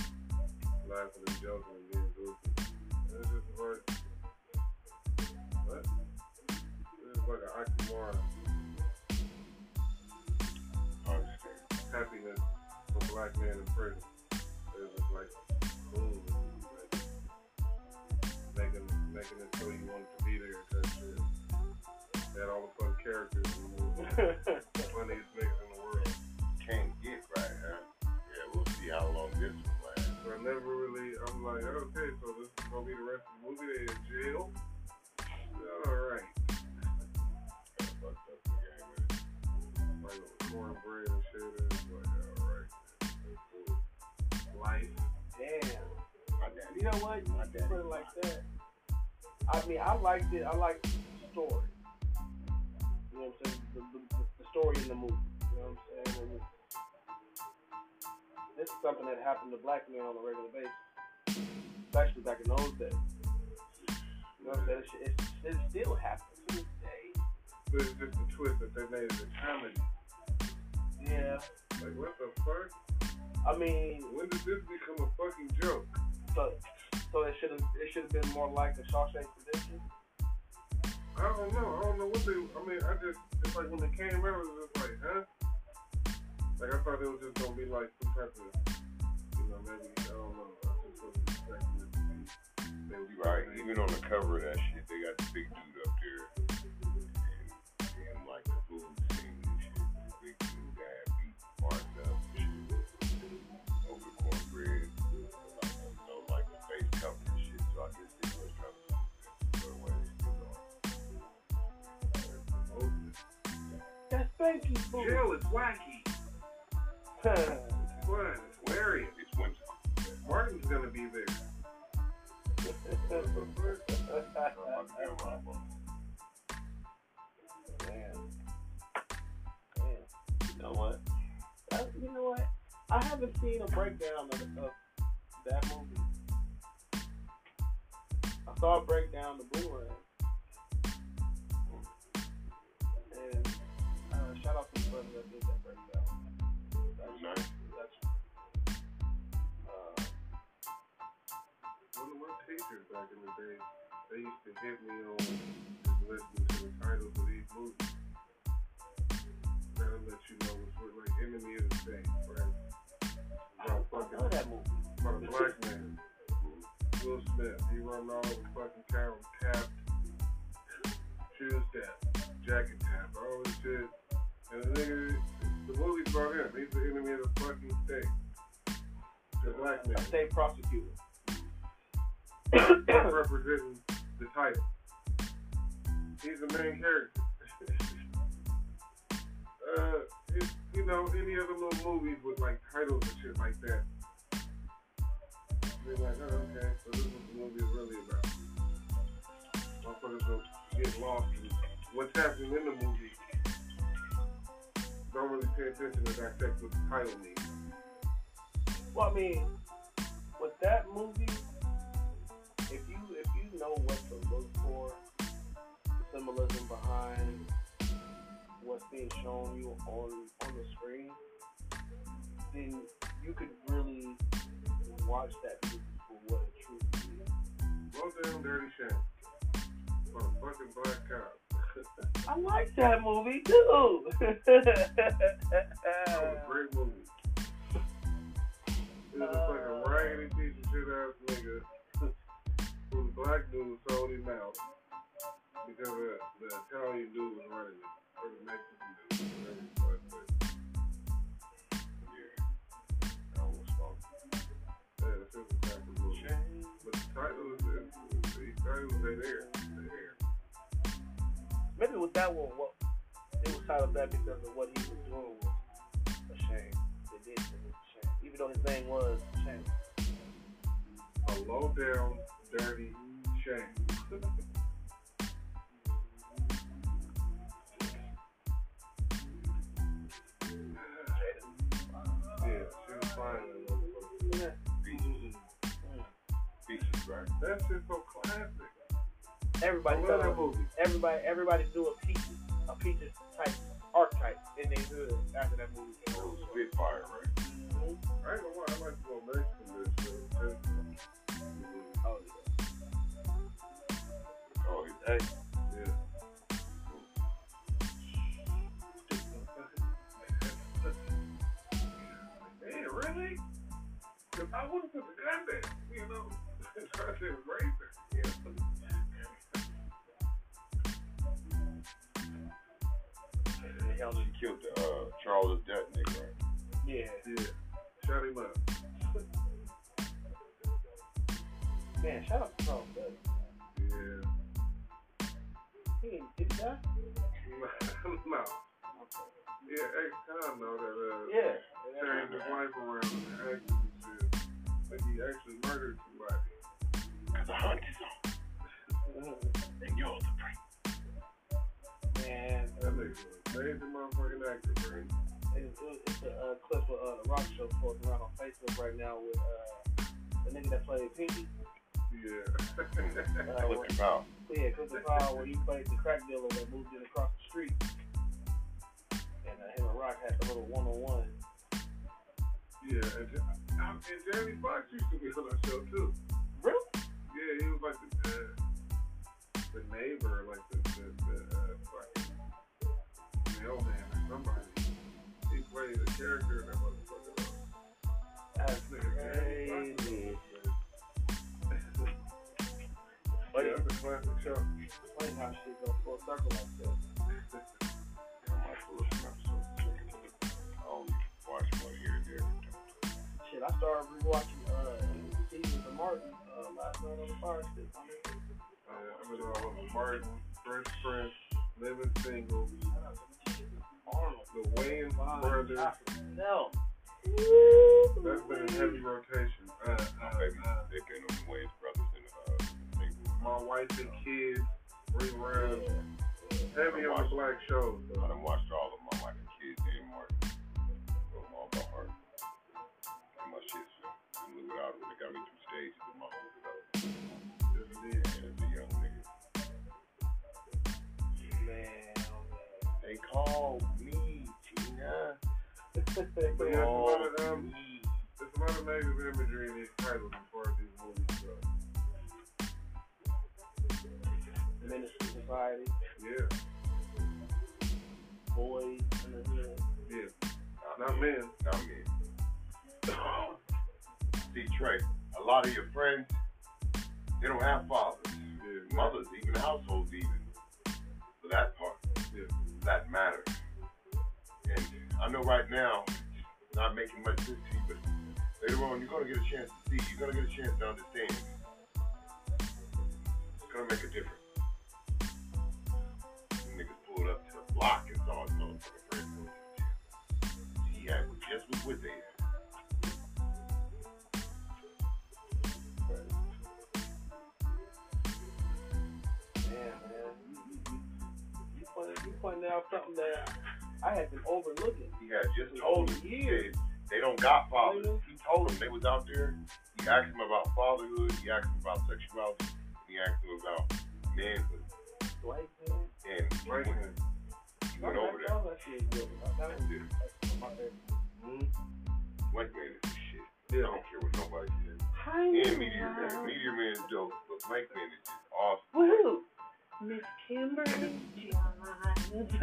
laughing and joking and being goofy. And it's just like, what? It's like an oxymoron. Happiness for black men in prison. It's just like, making, it so you wanted to be there. That shit. Had all the fun characters in the movie. Funniest niggas in the world. Can't get right, huh? Yeah, we'll see how long this one lasts. So I never really, I'm like, okay, so this is gonna be the rest of the movie. They in jail. Alright. Kinda fucked up the game, man. Like cornbread and shit. It's like, alright. Life. Damn. My daddy. You know what? You put it like that. I mean, I liked it. I liked the story. You know what I'm saying? The, the, the, story in the movie. You know what I'm saying? Was, this is something that happened to black men on a regular basis, especially back in those days. You know what I'm saying? It, it, it still happens to this day. But it's just a twist that they made it a comedy. Yeah. Like, what the fuck? I mean, When did this become a fucking joke? so so it should have it should have been more like the Shawshank Redemption. I don't know. I don't know what they. I mean, I just. It's like when it came out, it was just like, huh? Like I thought it was just gonna be like some type of, you know, maybe I don't know. I just wasn't expecting it to be. They was Right, even on the cover of that shit, they got the big dude up there. And him like the food scene and shit. The big dude guy beat Martin up and. Over cornbread. That's Spanky food. Jail is wacky. It's fun. It's hilarious. It's winter. Martin's gonna be there. What the fuck? So I'm about to get on my phone. Damn. Damn. You know what? Uh, you know what? I haven't seen a breakdown of, of that movie. I saw a breakdown of the Boomerang. Back in the day, they used to hit me on just listening to the titles of these movies. That'll let you know what, like Enemy of the State, right? About fucking, know that movie. about a black man. Will Smith, he run all over fucking town, tapped, shoes tap, jacket tap, all this shit. And the nigga, the movie's about him. He's the enemy of the fucking state. The black man. A state prosecutor. representing the title. He's the main character. [LAUGHS] uh, it's, you know, any other little movies with like titles and shit like that. They're like, oh, okay, so this is what the movie is really about. Motherfuckers don't get lost in what's happening in the movie. Don't really pay attention to dissect what the title means. Well, I mean, with that movie, if you if you know what to look for, the symbolism behind what's being shown you on on the screen, then you could really watch that movie for what it truly is. Low down dirty shame. For a fucking black cop. I like that movie too. That was a great movie. He was a fucking raggedy piece of shit ass nigga who the black dude sold him out because the, the Italian dude was running it. Or the Mexican dude, want to say. Yeah. I almost spoke. Yeah, the was type of movie. But the title is, is, the title they there. They there. Maybe with that one, what it was titled that because of what he was doing was a shame. It did it was a shame, even though his name was Shame. A low down, dirty shame. Yeah, she was fine in that motherfucker. Yeah. Peaches. Mm. Peaches, right? That shit's so classic. I Everybody, love that tell movie. everybody, everybody do a peaches, a peaches type archetype in their hood after that movie came out. Spitfire, right? Mhm. I ain't gonna lie, I like to go Mexican this shit. Oh yeah. Oh, [LAUGHS] hey. Yeah. Man, really? Cause I wouldn't put the gun there, you know. [LAUGHS] I said racist. Yeah. They held She killed the, uh, Charles Death nigga, right? Yeah. Yeah. Shut him up. [LAUGHS] Man, shout out to Charles Dutton. Yeah. He didn't did he die? no. Yeah, ex con know that uh Yeah. turned his life around and acted and shit. Like he actually murdered somebody. Cause the hunt is on, [LAUGHS] and you're the prey. Man, That nigga was an amazing motherfucking actor, bro. it's, it's a uh, clip of uh, the Roc show floating around on Facebook right now with uh, the nigga that played Pinky. Yeah. Uh, when, Clifton Powell. yeah, Clifton Powell, when he played the crack dealer that moved in across the street. And uh, him and Roc had the little one on one. yeah, and, Ja- um, and Jamie Foxx used to be on that show too. Really? Yeah, he was like the uh, the neighbor, like the the, the mailman or somebody. He played a character in that motherfucker. That's Nigga, Jamie Foxx was crazy. on [LAUGHS] that. Yeah, that's a classic show. Funny how shit go full circle like that. I might pull up some episodes. check it out. I only watch one here there. Shit, I started rewatching uh, seasons of Martin uh, last night on the fire stick. Uh, I'm all of Martin, Prince, Living Single, Arnold. the Wayans Fine. brothers. No. That's been in heavy rotation. Uh, My uh, baby, uh, they been on the Wayans brothers in uh, my wife and kids, reruns. Yeah. Heavy on the black shows. I done watched all of my wife and kids and Martin. So I'm all about heart. And my shit's uh, move it out. They got me through stages with my whole. And as a young nigga. Man, They call. But yeah, there's a lot of um, there's a lot of negative imagery in these titles as far as these movies go. Menace II Society, Yeah, Boyz n the Hood. yeah. Not men. Not me. See, Trey, a lot of your friends, they don't have fathers. Yeah, mothers, even households, even for that part, Yeah. that matters. I know right now, not making much sense to you, but later on, you're gonna get a chance to see. You're gonna get a chance to understand. It's gonna make a difference. Some niggas pulled up to the block and saw his motherfucking friend go to the gym. What they? Man, man, you, you, you, you, pointed, you pointed out something that I had been overlooking He had just told him years. they don't got fathers. He told them they was out there. He asked him about fatherhood. He asked him about sexuality. He asked him about manhood. White man. And he went, he went over there. All that shit is good. That was that's my favorite. Man is shit. I don't care what nobody says. Hi, And Meteor Man. Meteor Man is dope, but Black man is just awesome. Woohoo! Miss Kimberly Johns. [LAUGHS]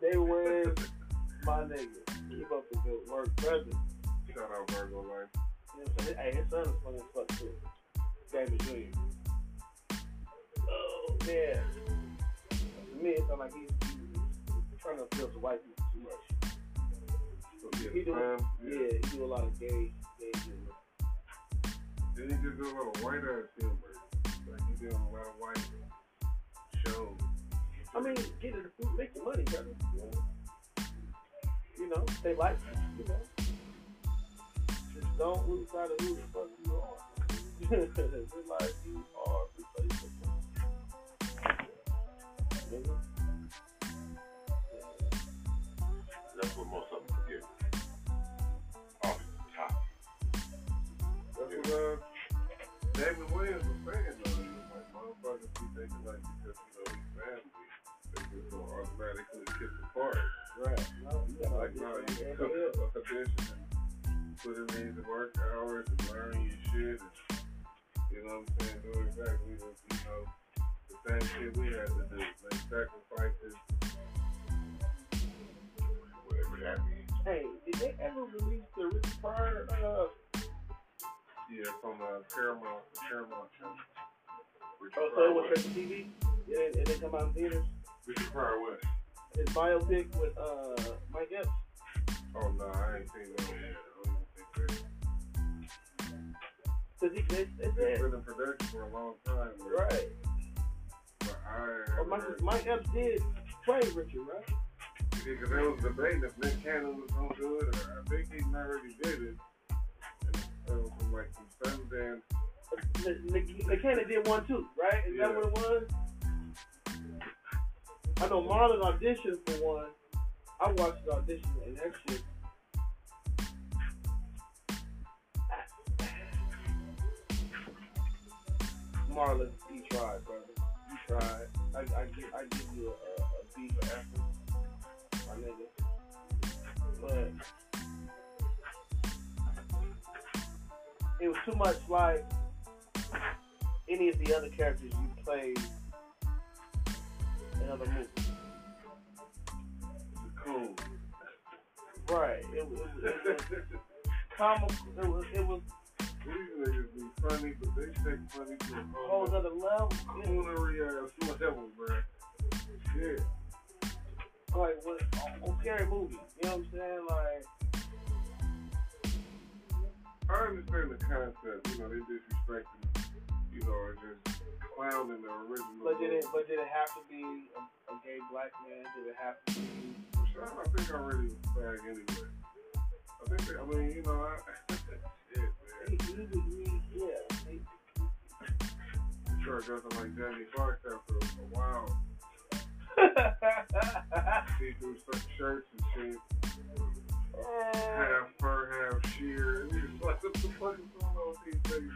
they win, my nigga. Keep up the good work, brother. Shout out Virgo Life. You know what I'm saying? Hey, his son is funny as fuck too. Damon Jr. Oh man. To me, it sounds like he's, he's trying to appeal to white people too much. So he, He he do- time. Yeah, he do a lot of gay, gay humor. Then he just do a lot of white ass humor. Like he did a lot of white shows. I mean, get it, make your money, brother. You know, you know they like you, you know. Just don't lose sight of who the fuck you are. [LAUGHS] Realize you are replaceable. Nigga. That's what most of uh, Wayans was saying though. He was like, motherfuckers be thinking like because you know we family, they just gonna automatically kiss apart. Right. No, Like, no, you can to a audition and put in these work hours and learn your shit and, you know what I'm saying, do exactly the, you know, the same shit we had to do, make sacrifices. Hey, did they ever release the Richard Pryor? Uh, Yeah, from uh, Paramount, Paramount channel. Oh, so it was straight to TV? It didn't, it didn't come out in theaters? Richard Pryor West. His biopic with uh, Mike Epps? Oh, no, I ain't seen that one yet. I don't even think Cause he, it's, it's, that. It's it's, been in production for a long time. right. But I Oh, Mike, Mike Epps did play Richard, right? Because there was debating if Nick Cannon was gonna do it, or I think he already did it. Was from Sundance. McKenna did one too, right? Is Yeah. that what it was? I know Marlon auditioned for one. I watched the audition and that shit. Marlon, he tried, brother. He tried. I, I, give, I give you a, a B for effort, my nigga. But it was too much like any of the other characters you played in other movies. Cool. Right. It, was- it, was- it was comical. It was it was These niggas be funny, but they take funny to a whole other level. Yeah. ass level, bro. Shit. Like what on scary movie. You know what I'm saying? Like I understand the concept, you know, they disrespecting, you know, or just clowning the original. but did it but did it have to be a, a gay black man? Did it have to be Shawn, I think I already fag anyway. I think, that, I mean, you know, I, [LAUGHS] shit, man. he, he, yeah. He, Sure, dressing like Jamie Foxx after a while. [LAUGHS] See-through shirts and shit. Half fur, half sheer. And [LAUGHS] like, what the fuck is going on with these things?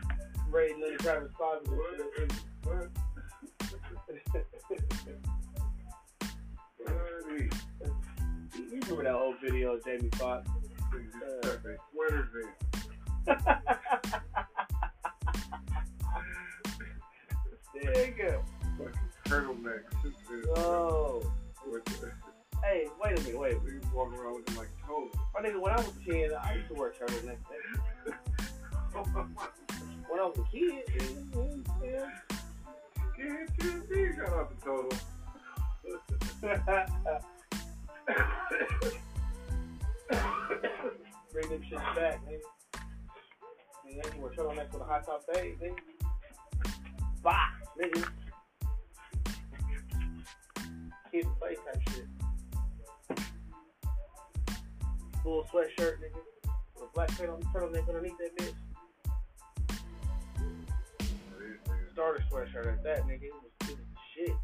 Ray Lenny Travis Scott and What? What? [LAUGHS] Bloody. You remember that old video of Jamie Foxx? Niggas just tuck their sweaters in. Nigga. Fucking turtlenecks. Shit, Oh. With the- Hey, wait a minute, wait. Niggas walking around looking like toes. My nigga, when I was a kid, I used to wear turtlenecks. [LAUGHS] When I was a kid, yeah. Kid, kid, kid, shout out to Toto. [LAUGHS] Bring them shit back, nigga. And then you wear turtlenecks with a high top fade, nigga. Bah, nigga. kid play type shit. Full sweatshirt, nigga. With a black paint on the turtle turtleneck underneath that bitch. Starter sweatshirt at that, nigga. It was, it shit.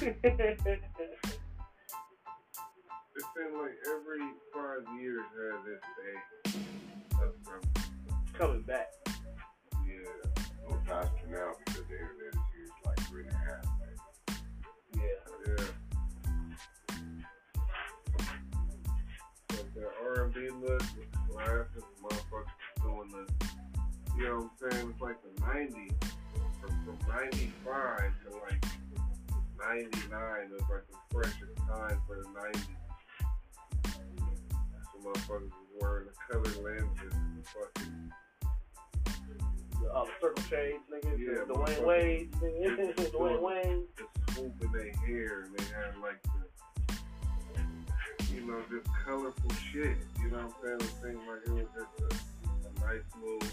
[LAUGHS] It seems like every five years has this day of. Coming back. Yeah. Go faster now because the internet is used like three and a half. R&B look, with glasses, motherfuckers doing the, you know what I'm saying? It's like the 90s. From, from 95 to like 99, it was like the freshest time for the 90s. Some motherfuckers was wearing the colored lenses and fucking, uh, the circle shades, nigga. Yeah, the Dwayne. Wayne. nigga. [LAUGHS] Dwayne Wayne. the swoop in their hair and they had like the, you know, just colorful shit. You know what I'm saying? It seemed like it was just a, a nice little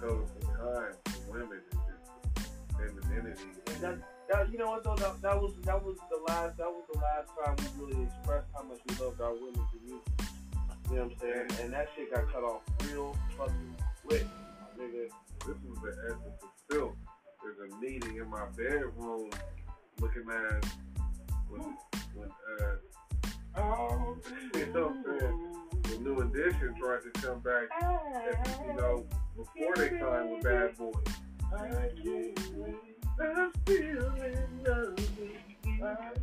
colorful time for women and just femininity. That, that, you know what though? That, that was that was the last that was the last time we really expressed how much we loved our women to music. You know what I'm saying? And that shit got cut off real fucking quick, nigga. This was the essence of filth. There's a meeting in my bedroom looking at when, when uh, oh, you know what I'm saying? The new edition tried to come back, at, you know, before they time with Bad Boys. I'm still in love with you.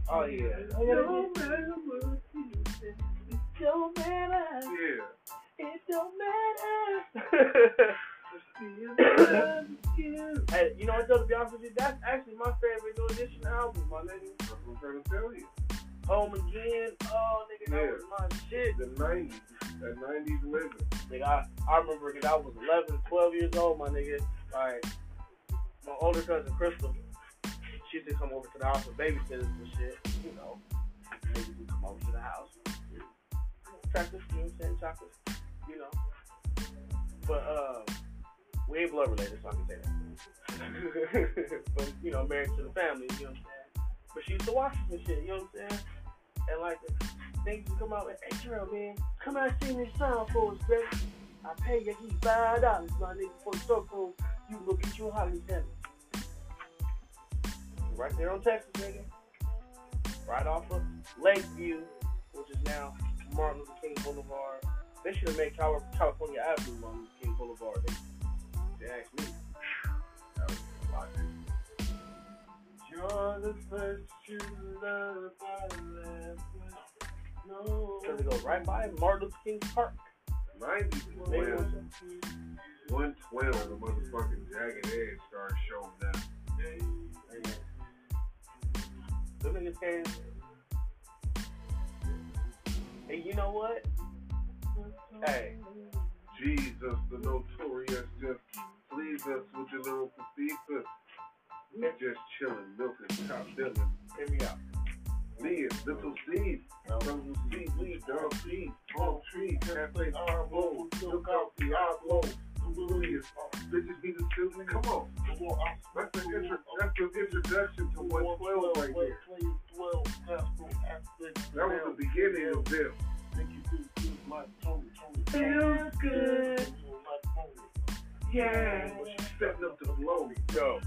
Oh yeah. No matter what you say. It don't matter. Yeah. It don't matter. I'm still in love with you. hey, you know what though? To be honest with you, that's actually my favorite new edition album, my nigga. That's what I'm trying to tell you. Home again. Oh, nigga, that Yeah. was my shit. The 90s, that 90s living. Nigga, I, I remember nigga, I was 11, 12 years old, my nigga. Like, my older cousin Crystal, she used to come over to the house with babysitters and shit. You know, niggas would come over to the house. Crackers, you know what I'm saying? Chocolates, you know. But, uh, we ain't blood related, so I can say that. [LAUGHS] but, you know, married to the family, you know what I'm saying? But she used to watch us and shit, you know what I'm saying? And, like, niggas would come out and, hey, Terrell, man, come out and sing this song for us, baby. I pay you he five dollars, my nigga, for the circle. You go get you a Holly sandwich. Right there on Texas, nigga. Right off of Lakeview, which is now Martin Luther King Boulevard. They should have made Cal- California Avenue Martin Luther King Boulevard. They, they asked me. That was a lot. You're the first true love I with. No. Because it goes right by Martin Luther King Park. 90s was when 112, the motherfucking jagged edge started showing up. Them niggas came. Hey, you know what? Hey, Jesus, the notorious, just please us with your little thesis. We just chilling, milking, top billing. hear me out. Me and Little Steve, Little Steve, we dog seed, palm tree, cafe, armo, look out the outlaw. Louis, bitches be the children. Come on, that's the intro. That's the introduction to 112 right there. That was the beginning of this. Feels good. Yeah, but she's setting up the blow. Yo.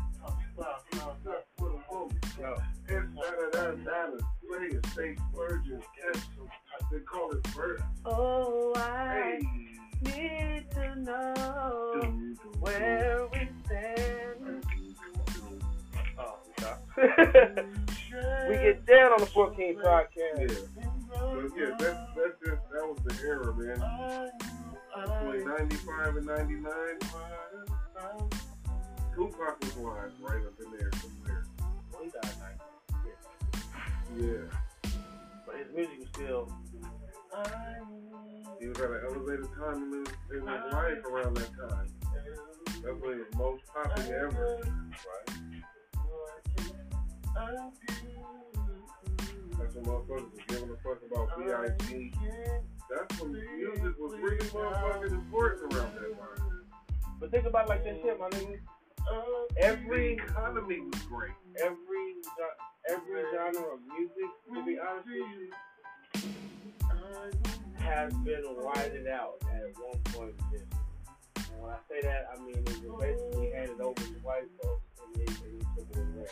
Oh, I need to know where we stand. We get down on the 14 Yeah. podcast. But yeah, that's, that's just, that was the era, man. Between 95 and 99, Tupac was live right up in there somewhere. Well, he died night. Yeah. But his music was still. He was at an elevated time in his, in his life around that time. That's when he was most popular ever. Right. That's when motherfuckers was giving a fuck about B.I.G. That's when music was really motherfucking important around that time. But think about like this shit, my nigga. The Every economy was great. every every genre of music, to be honest with you, has been widened out at one point. And when I say that, I mean it was basically handed over to white folks and they, they took it away,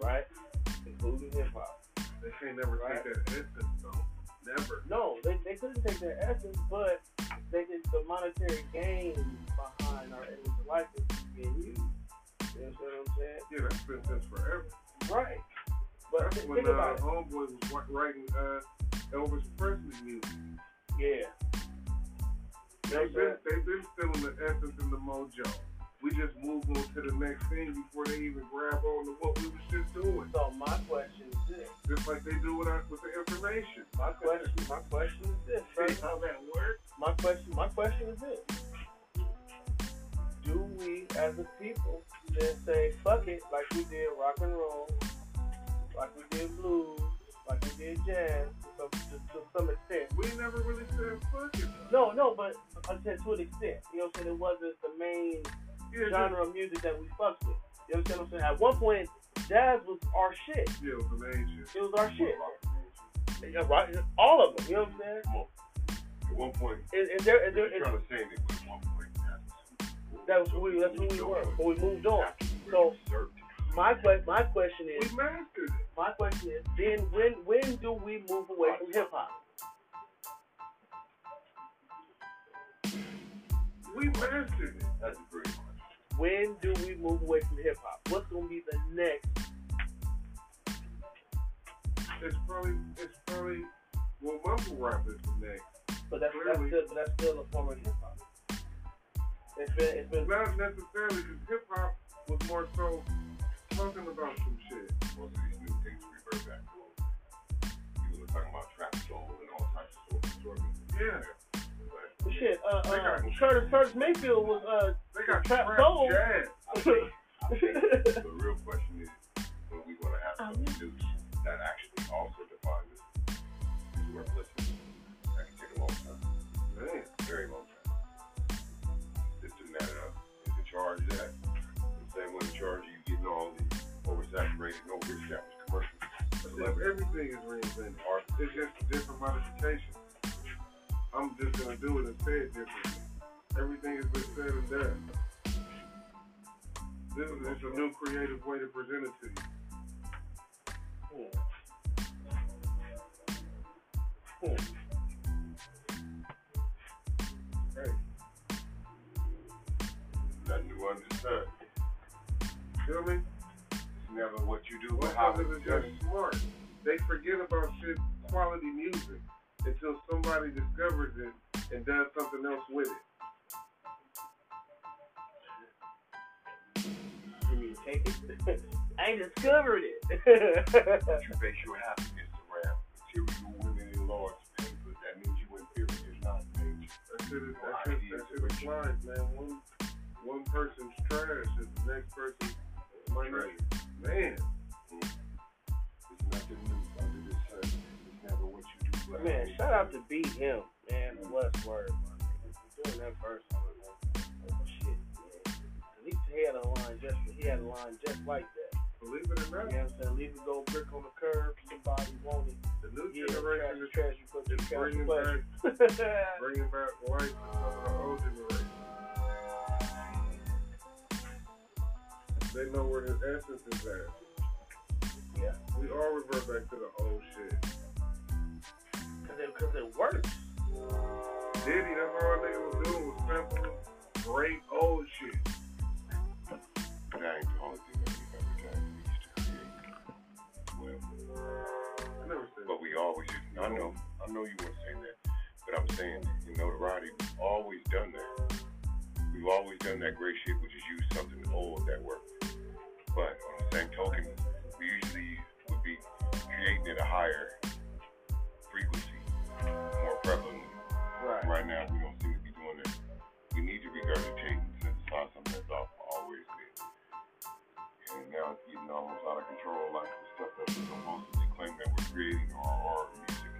right? Including hip hop. They can't never Right. take that essence though. Never. No, they, they couldn't take their essence, but they did the monetary gain behind our image of likeness being used. You know what I'm saying? Yeah, that's been since forever. Right. But That's th- when think uh, about. Homeboy was writing uh, Elvis Presley music. Yeah. They've been, they've been stealing the essence and the mojo. We just move on to the next thing before they even grab on to what we was just doing. So my question is this. Just like they do with us with the information. My question my question is this, how that works? My question my question is this. Do we as a people then say fuck it like we did rock and roll, like we did blues, like we did jazz to, to, to some extent? We never really said fuck it. No, no, but I said to an extent. You know what I'm saying? It wasn't the main genre of music that we fucked with. You understand what I'm saying? At one point, jazz was our shit. yeah, it was the main shit. It was our shit. Yeah, right. All of them. You know what I'm saying? At one point, Is, is there, is there, they're is, trying to say that at one point, that was who we, that's who we were. But we moved on. So- My que- my question is, We mastered it. my question is, then when when do we move away from hip hop? We mastered it. That's a great question. When do we move away from hip hop? What's gonna be the next? It's probably it's probably well mumble rap is the next. But that's that's Clearly. still, but that's still a form of hip hop. It's been it's been Not necessarily because hip hop was more so talking about some shit. Most of these new things revert back to old. People are talking about trap soul and all types of soul. Yeah. But shit. Uh, They uh, got- Curtis Curtis Mayfield was uh. They got Trap trap, soul. jazz. I think, I think [LAUGHS] the real question is when we going to have something new that actually also defines us is worth listening. That can take a long time. Man. very long time. Just to matter of is the charge that the same way the charge you getting all the oversaturated, overestablished commercials. It's just everything is reinvented. Art, It's just a different modification. I'm just gonna do it and say it differently. Everything has been said and done. This is just a new creative way to present it to you. Hmm. Hey, nothing to understand. feel me? It's never what you do, but how it's just smart. They forget about shit, quality music, until somebody discovers it and does something else with it. You mean take it? [LAUGHS] I ain't discovered it. You base your happiness around material women and large papers. That means you inferior, not major. That shit is, that shit, that shit is man. One, one person's trash is the next person's money. Man, mm-hmm. There's nothing but man, shout out to Beat Him, man, and Westword, man. Doing that verse on. Oh, shit, man. At least he had a line just he had a line just like that. believe it or not. You know what I'm saying? Leave it go brick on the curb, somebody want it. the new Yeah, generation trash, is trash, you put the is trash bringing back, [LAUGHS] bringing back life to the old generation. They know where his essence is at. Yeah. We all revert back to the old shit. Cause it, cause it works. Diddy, that's all that nigga was doing was sampling great old shit. But that ain't the only thing that we ever done. We used to create. Well, I never said but we always, I know, I know you weren't saying that, but I'm saying, in notoriety, we've always done that. We've always done that great shit, which is use something old that worked. But on the same token, we usually would be creating at a higher frequency, more prevalently. Right. Right now, we don't seem to be doing that. We need to regurgitate and synthesize something that's al- always been. And now it's getting almost out of control, like the stuff that we supposedly claim that we're creating or our music.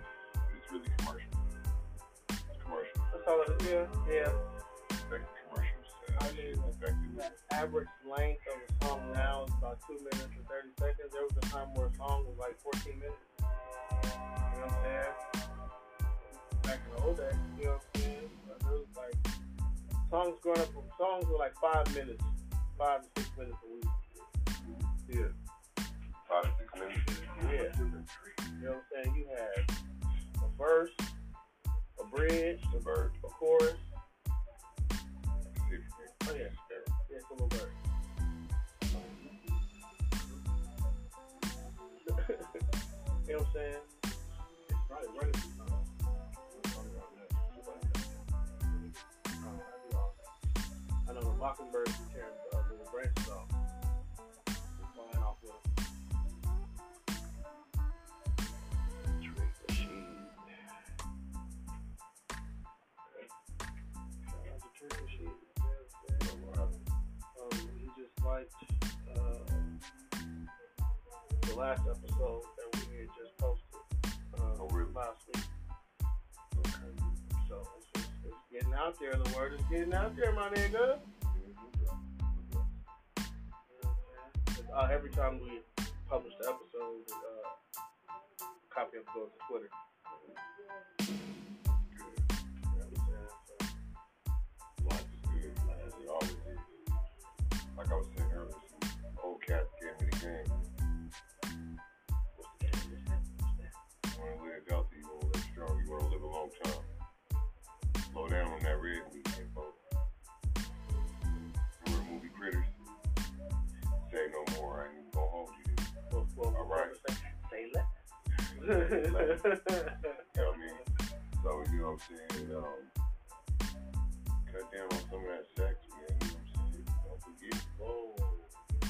It's really commercial. It's commercial. That's all it is. Yeah, yeah. It's like commercials. I mean, the average length of a song now is about two minutes and thirty seconds. There was a time where a song was like fourteen minutes. You know what I'm saying? Back in the old days, you know what I'm saying? Was like songs growing up from songs were like five minutes, five to six minutes a week. Yeah. Five to six minutes. Yeah. You know what I'm saying? You had a verse, a bridge, a verse, a chorus. Oh yeah, yeah, it's a little bird. I know Mockingbird is tearing uh, little branches off. Flying off with Trick Machine. Shout out to Trick Machine. Um, liked uh, the last episode that we had just posted uh, Oh, really? last week. So it's, just, it's getting out there. The word is getting out there, my nigga. Uh, every time we publish the episode, uh, copy it goes to Twitter. Like I was saying earlier, old cat gave me the game. what's the game? You want to live healthy, you want to live strong, you want to live a long time. Slow down on that red meat, You know what I mean? So, you know what I'm saying? Um, cut down on some of that sex, man. You know what I'm saying? Don't forget. Whoa.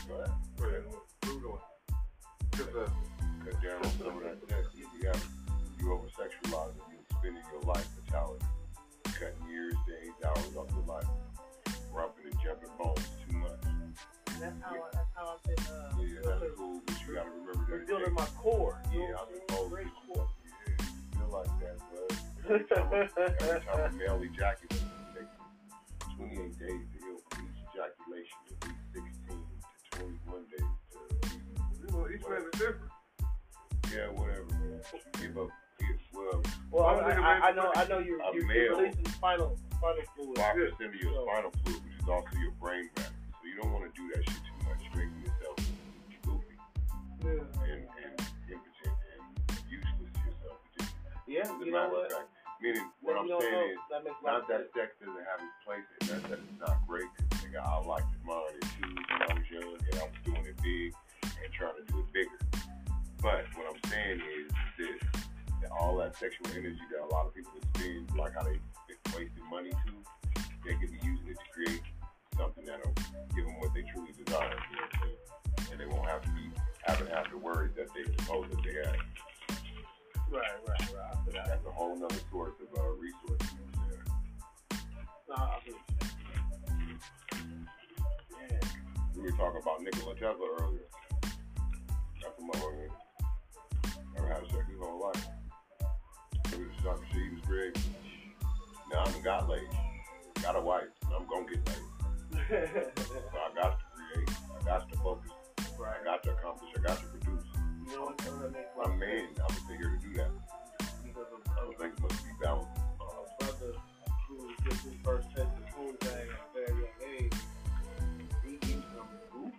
But, Right. Move on. Cause, uh, cut down on some of that sex. You got you over sexualizing, you spending your life fatality, cutting years, days, hours off your life, rubbing and jumping bones too much. That's how, I, that's how I've been uh, Yeah, that's cool, you gotta remember that. rebuilding my core. Yeah, I what I'm saying? suppose Great that you, core. yeah, feel like that, but every time, a- every time a male ejaculates, it takes 28 days to heal from each ejaculation, at least 16 to 21 days to know, each man is different. Yeah, whatever, man. You give up, well, Well, Well, I, I, I know, I know you're, you're, you're releasing spinal, spinal fluid. 5% of your spinal fluid, which is also your brain matter. So you don't want to do that shit too much. Yourself goofy And, and impotent and useless to yourself. Yeah, you know what? fact. Meaning, what I'm saying know. is, that makes a lot not that sex doesn't have its place and not that it's not great. nigga, I liked mine too when I was young and I was doing it big and trying to do it bigger. But what I'm saying is this, that all that sexual energy that a lot of people spend, like how they wasting money to, they could be using it to create something that'll give them what they truly desire. You know what I'm saying? And they won't have to be having have the worries that they suppose that they have. Right, right, right. That's a whole nother source of uh, resources. You know what I'm saying? No, I feel Yeah. We were talking about Nikola Tesla earlier. That's a motherfucker. Never had sex his whole life. He was talking shit, he was great. Now I done got laid. Got a wife. and I'm gonna get laid. [LAUGHS] So I got to create. I got to focus. I got to accomplish. I got to produce. You know what I'm saying? I'm man. I'm here to do that. Because of, of things must be balanced. a brother who gets his first taste of food bag at a very young age, he eats some goofy,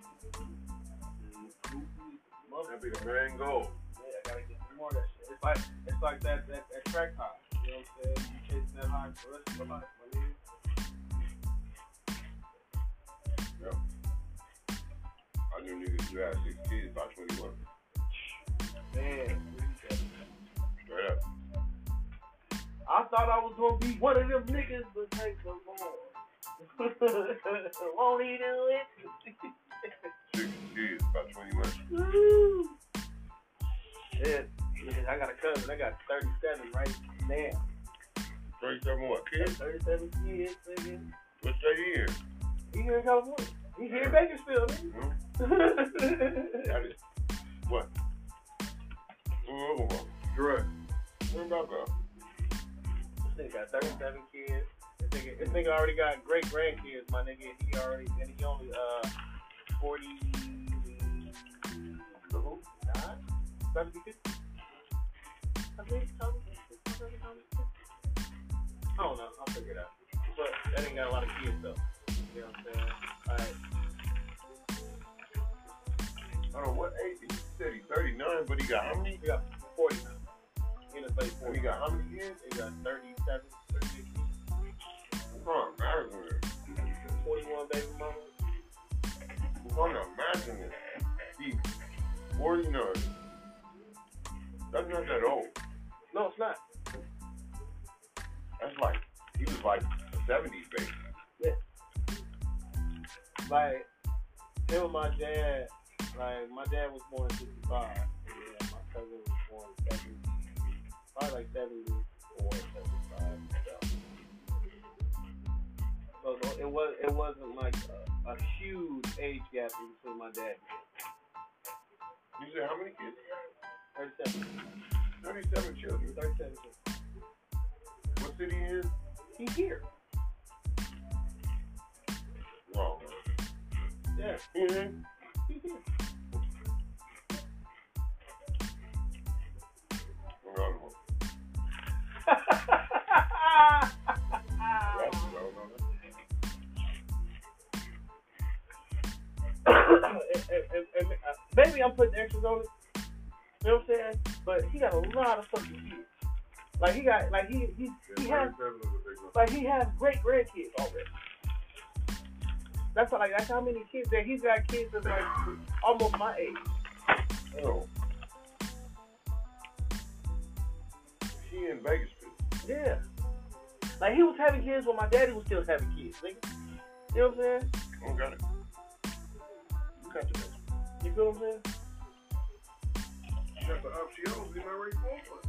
goofy mother. That'd be the main goal. Yeah, I gotta get some more of that shit. It's like it's like that that, that track high. You know what I'm saying? You chasing that high for the rest of your life, I knew niggas had six kids by 21. Man, Straight up. I thought I was gonna be one of them niggas, but take some more. Won't he do it? Six kids by 21. Woo. Shit. Yeah, I got a cousin. I got 37 right now. 37 what? Kids? 37 kids, nigga. What's that year? He here in California. He here in Bakersfield? That is what? Correct. where about that? This nigga got 37 kids. His nigga, this nigga already got great grandkids. My nigga, he already and he only uh forty. Who? Nine? About to be fifty. I think. I don't know. I'll figure it out. But that ain't got a lot of kids though. You know what I'm saying? Alright. I don't know what age. He said he's 39, but he got how many? He got forty now. He in his late He got how many kids? He got 37, 38 kids. Oh, imagine this. 21 baby mama. I'm trying to imagine this. He 49. That's not that old. No, it's not. That's like, he was like a 70s baby. Like, him and my dad, like, my dad was born in 65. Yeah, my cousin was born in 70. Probably like 74, 75. So, so it, was, it wasn't like a, a huge age gap between my dad You said how many kids? and 37. 37 children. 37 kids. What city he? He's here. Wrong. Yeah, Mm-hmm. Wrong one. Maybe I'm putting extras on it. You know what I'm saying? But he got a lot of fucking kids. Like he got, like he he he has, 37 is a big one. like he has great grandkids already. That's what, like that's how many kids that he's got kids that's like almost my age. Oh. She in Vegas. Yeah. Like he was having kids when my daddy was still having kids. Nigga. You know what I'm saying? I don't got it. You got the next You feel what I'm saying? You got the options, you already qualified.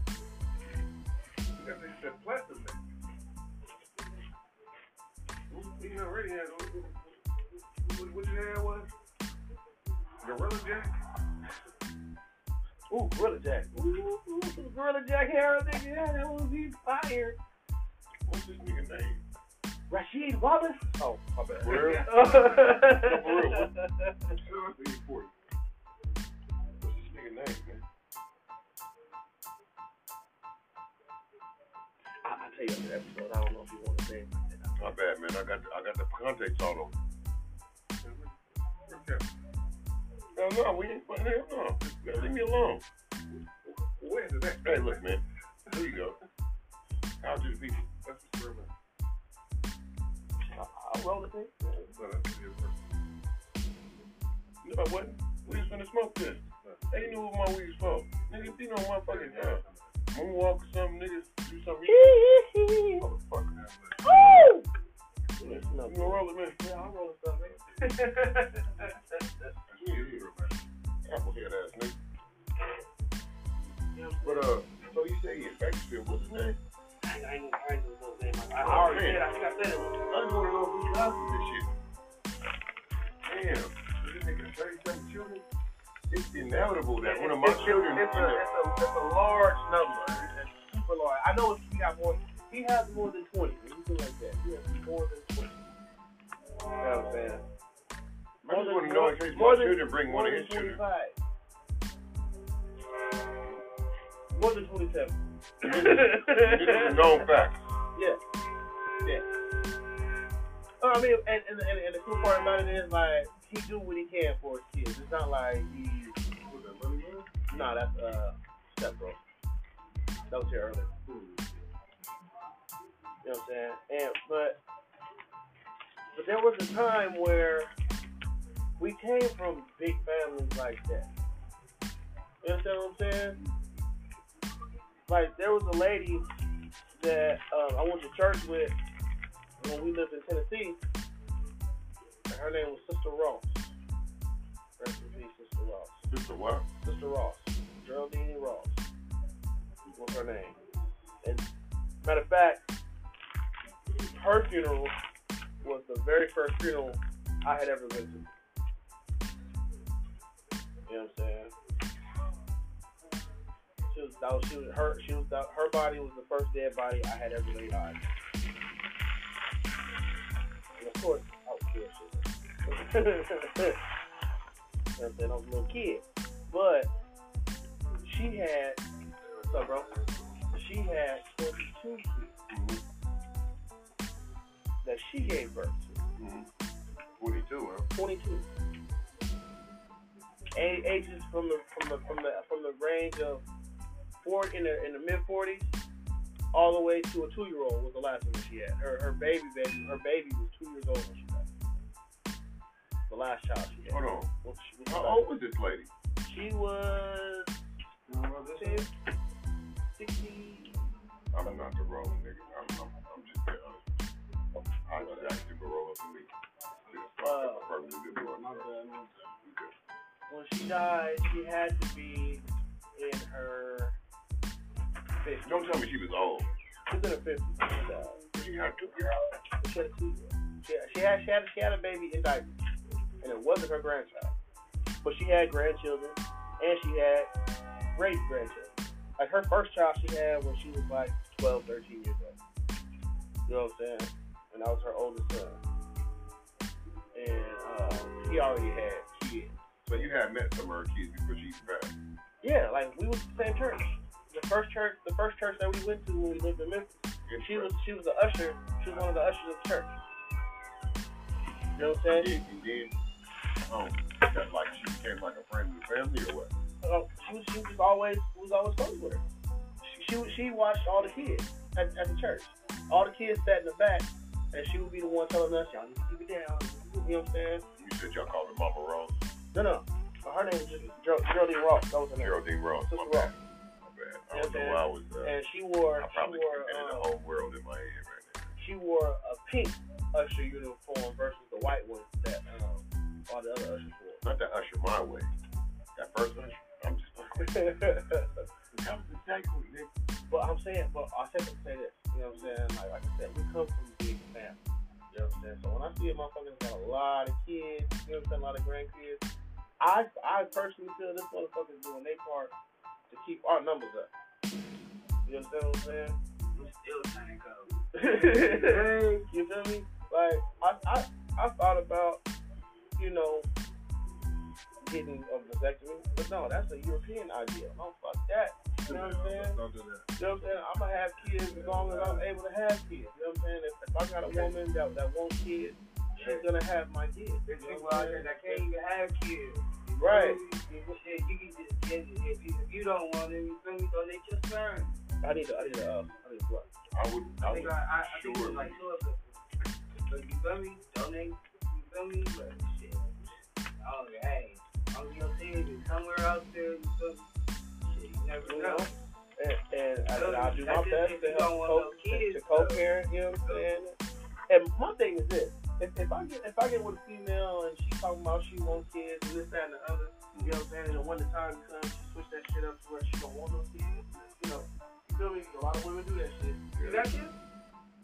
You got the, platinum. You already had, what, what, what had was? Gorilla Jack? Ooh, Gorilla Jack. Ooh, ooh, Gorilla Jack Harold, nigga. Yeah, that was he fired. What's this nigga name? Rashid Wallace. Oh, my bad. For real? [LAUGHS] for real, what? Sure, I think it's 40. What's this nigga name, man? I, I'll tell you after the episode. I don't know if you want to say it. My bad, man. I got the, I got the context all over. No, no, we ain't hell no. Man, leave me alone. Where did that? Hey, look, man. There you go. To the be. That's the sperm. I'll, I'll roll it, nigga. So that's the difference. No, I wasn't. We was finna smoke this. They knew what my weed was for. Nigga, you know my fucking uh, moonwalk or something, niggas do something. [LAUGHS] Motherfucker. Woo! You gonna roll it, man? Yeah, I'll roll it up, nigga. That's you, you remember. Applehead ass nigga. Yeah, But uh, so you say in Bakersfield. What's his name? I ain't, I ain't, I ain't gonna say my I already said, I think I said it. I just wanna know if we got this shit. Damn. This nigga 37 children? It's inevitable that one of my It's- children It's a, it's, a, it's a large number. It's super large. I know he got more. He has more than 20. Anything like that. He has more than 20. You know what I'm saying? I just want to know in case more my children bring one of his children. 25. More than 27. This is a known fact. Yeah. Yeah. Oh, I mean, and, and, and, and the cool part about it is, like, he do what he can for his kids. It's not like he. Was that money man? Nah, that's, uh, step bro. That was here earlier. You know what I'm saying? And, but, but there was a time where we came from big families like that. You understand what I'm saying? Like, there was a lady that uh, I went to church with when we lived in Tennessee. And her name was Sister Ross. Rest in peace, Sister Ross. A while. Sister Ross. Geraldine Ross. Was her name. And matter of fact, her funeral was the very first funeral I had ever been to. You know what I'm saying? She was, that was, she was her she was her body was the first dead body I had ever laid eyes. on. And of course, I was scared shit. [LAUGHS] you know what I'm saying? I was a little kid. But she had, what's up, bro? She had 22 kids that she gave birth to. Mm-hmm. 42, huh? 22. A- ages from the from the from the from the range of four in the in the mid 40s all the way to a two year old was the last one she had. Her her baby baby her baby was two years old when she died. The last child she had. Hold on. When she, How old was this lady? She was 10, 60. I'm not the rolling I asked to roll up Perfectly good boy. When she died, she had to be in her 50s. Don't tell me she was old. She was in her 50s. when she died. She had two girls. She had a two she, she had she had she had a baby in diapers, and it wasn't her grandchild, but she had grandchildren, and she had great grandchildren. Like her first child she had when she was like 12, 13 years old. You know what I'm saying? And that was her oldest son, and um, he already had kids. So you had met some of her kids before she passed. Yeah, like we was the same church. The first church, the first church that we went to when we lived in Memphis. She was she was the usher. She was one of the ushers of the church. You know what I'm saying? And then, um, that like she became like a friend of the family or what? Uh, she was she was always was always close with her. She she, she watched all the kids at, at the church. All the kids sat in the back, and she would be the one telling us, "Y'all need to keep it down." You know what I'm saying? You said y'all called her Mama Rose. No, no. Her name was just Ger- Geraldine Ross. That was her name. Geraldine Rose. Sister Ross. bad. My bad. I don't know why I was. Uh, And she wore I she wore committed the um, whole world in my head right now. she wore a pink usher uniform versus the white one that um, all the other ushers wore. Not to usher my way. That first usher. I'm just. [LAUGHS] but That was the nigga. I'm saying, but I said to say this. You know what I'm saying? Like, like I said, we come from a big family. You know what I'm saying? So when I see a motherfucker that's got a lot of kids, you know what I'm saying, a lot of grandkids, I I personally feel this motherfucker's doing their part to keep our numbers up. You know what I'm saying? We still trying to go. you feel me? Like I, I I thought about, you know, getting a vasectomy, but no, that's a European idea. No, fuck that. You know what I'm saying? Don't do that. You know what I'm saying? I'm gonna have kids as long as I'm able to have kids. You know what I'm saying? If, if I got a woman that that wants kids, she's gonna have my kids. There's You know people out there that can't even have kids. Right. feel me? Shit, you can just get. If you, if you don't want it, you feel me? So they just turn. I need to, I need to, uh, I need to what? I would. I I would think I, I, I think sure. it's like two of them. So you feel me? Donate. You feel me? But shit. Oh, hey. I'm your team is somewhere out there. You feel me? You You know. And, and, I, and I'll do my best to help don't want co- no to, co-parent. You know what I'm saying? And my thing is this: if, if I get if I get with a female and she talking about she wants kids and this that and the other, you know what I'm saying? And when the time comes, she switch that shit up to where she don't want no kids. You know, you feel me? A lot of women do that shit. You got kids?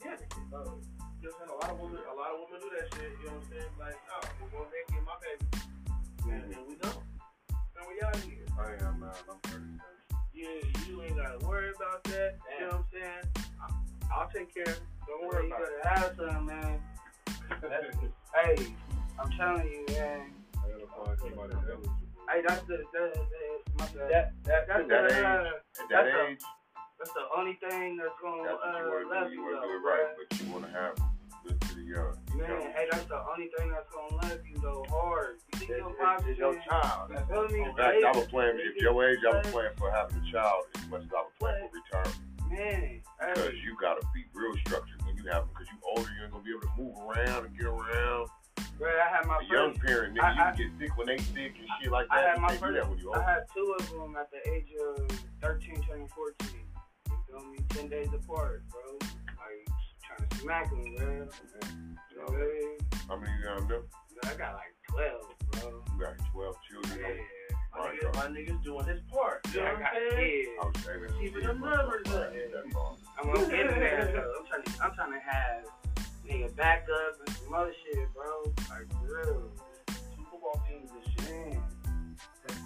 Yeah. Uh, you know what I'm saying? A lot of women, a lot of women do that shit. You know what I'm saying? Like, oh, I'm to get my baby, and, and we don't. And we out here. I am. I'm 37. Yeah, you ain't gotta worry about that. You know what I'm saying? I, I'll take care. Don't worry you about it. gotta have some, man. [LAUGHS] hey, I'm telling you, man. I gotta find somebody eligible. Hey, that's the that, that, my bad. That that that's the uh, that's a- that's the only thing that's gonna that's what you uh, want to love do. You you, want to do it right, but you want to have this to the uh, young. Man, hey, that's the only thing that's gonna love you though hard. You think It's, your pops it's your child. You feel me? In fact, I was playing. If your age, I was playing for having a child as much as I was playing for retirement. Man, Because you gotta be real structured when you have them. Because you older, you ain't gonna be able to move around and get around. bro, I had my A young first. parent, nigga, I- you can get sick when they sick and shit like I had my first. that when you I had two of them at the age of 13, turning 14. You feel me? 10 days apart, bro. Like, trying to smack them, bro. You know what I mean? How many you got them? I got like 12, bro. You got 12 children. Yeah. My nigga, my nigga's doing his part. You know I what got I'm saying? I was saying. Keeping them numbers up. That far. I'm gonna get there, though. I'm trying to, I'm trying to have nigga backup and some other shit, bro. Like, for real. Two football teams and shit. Man.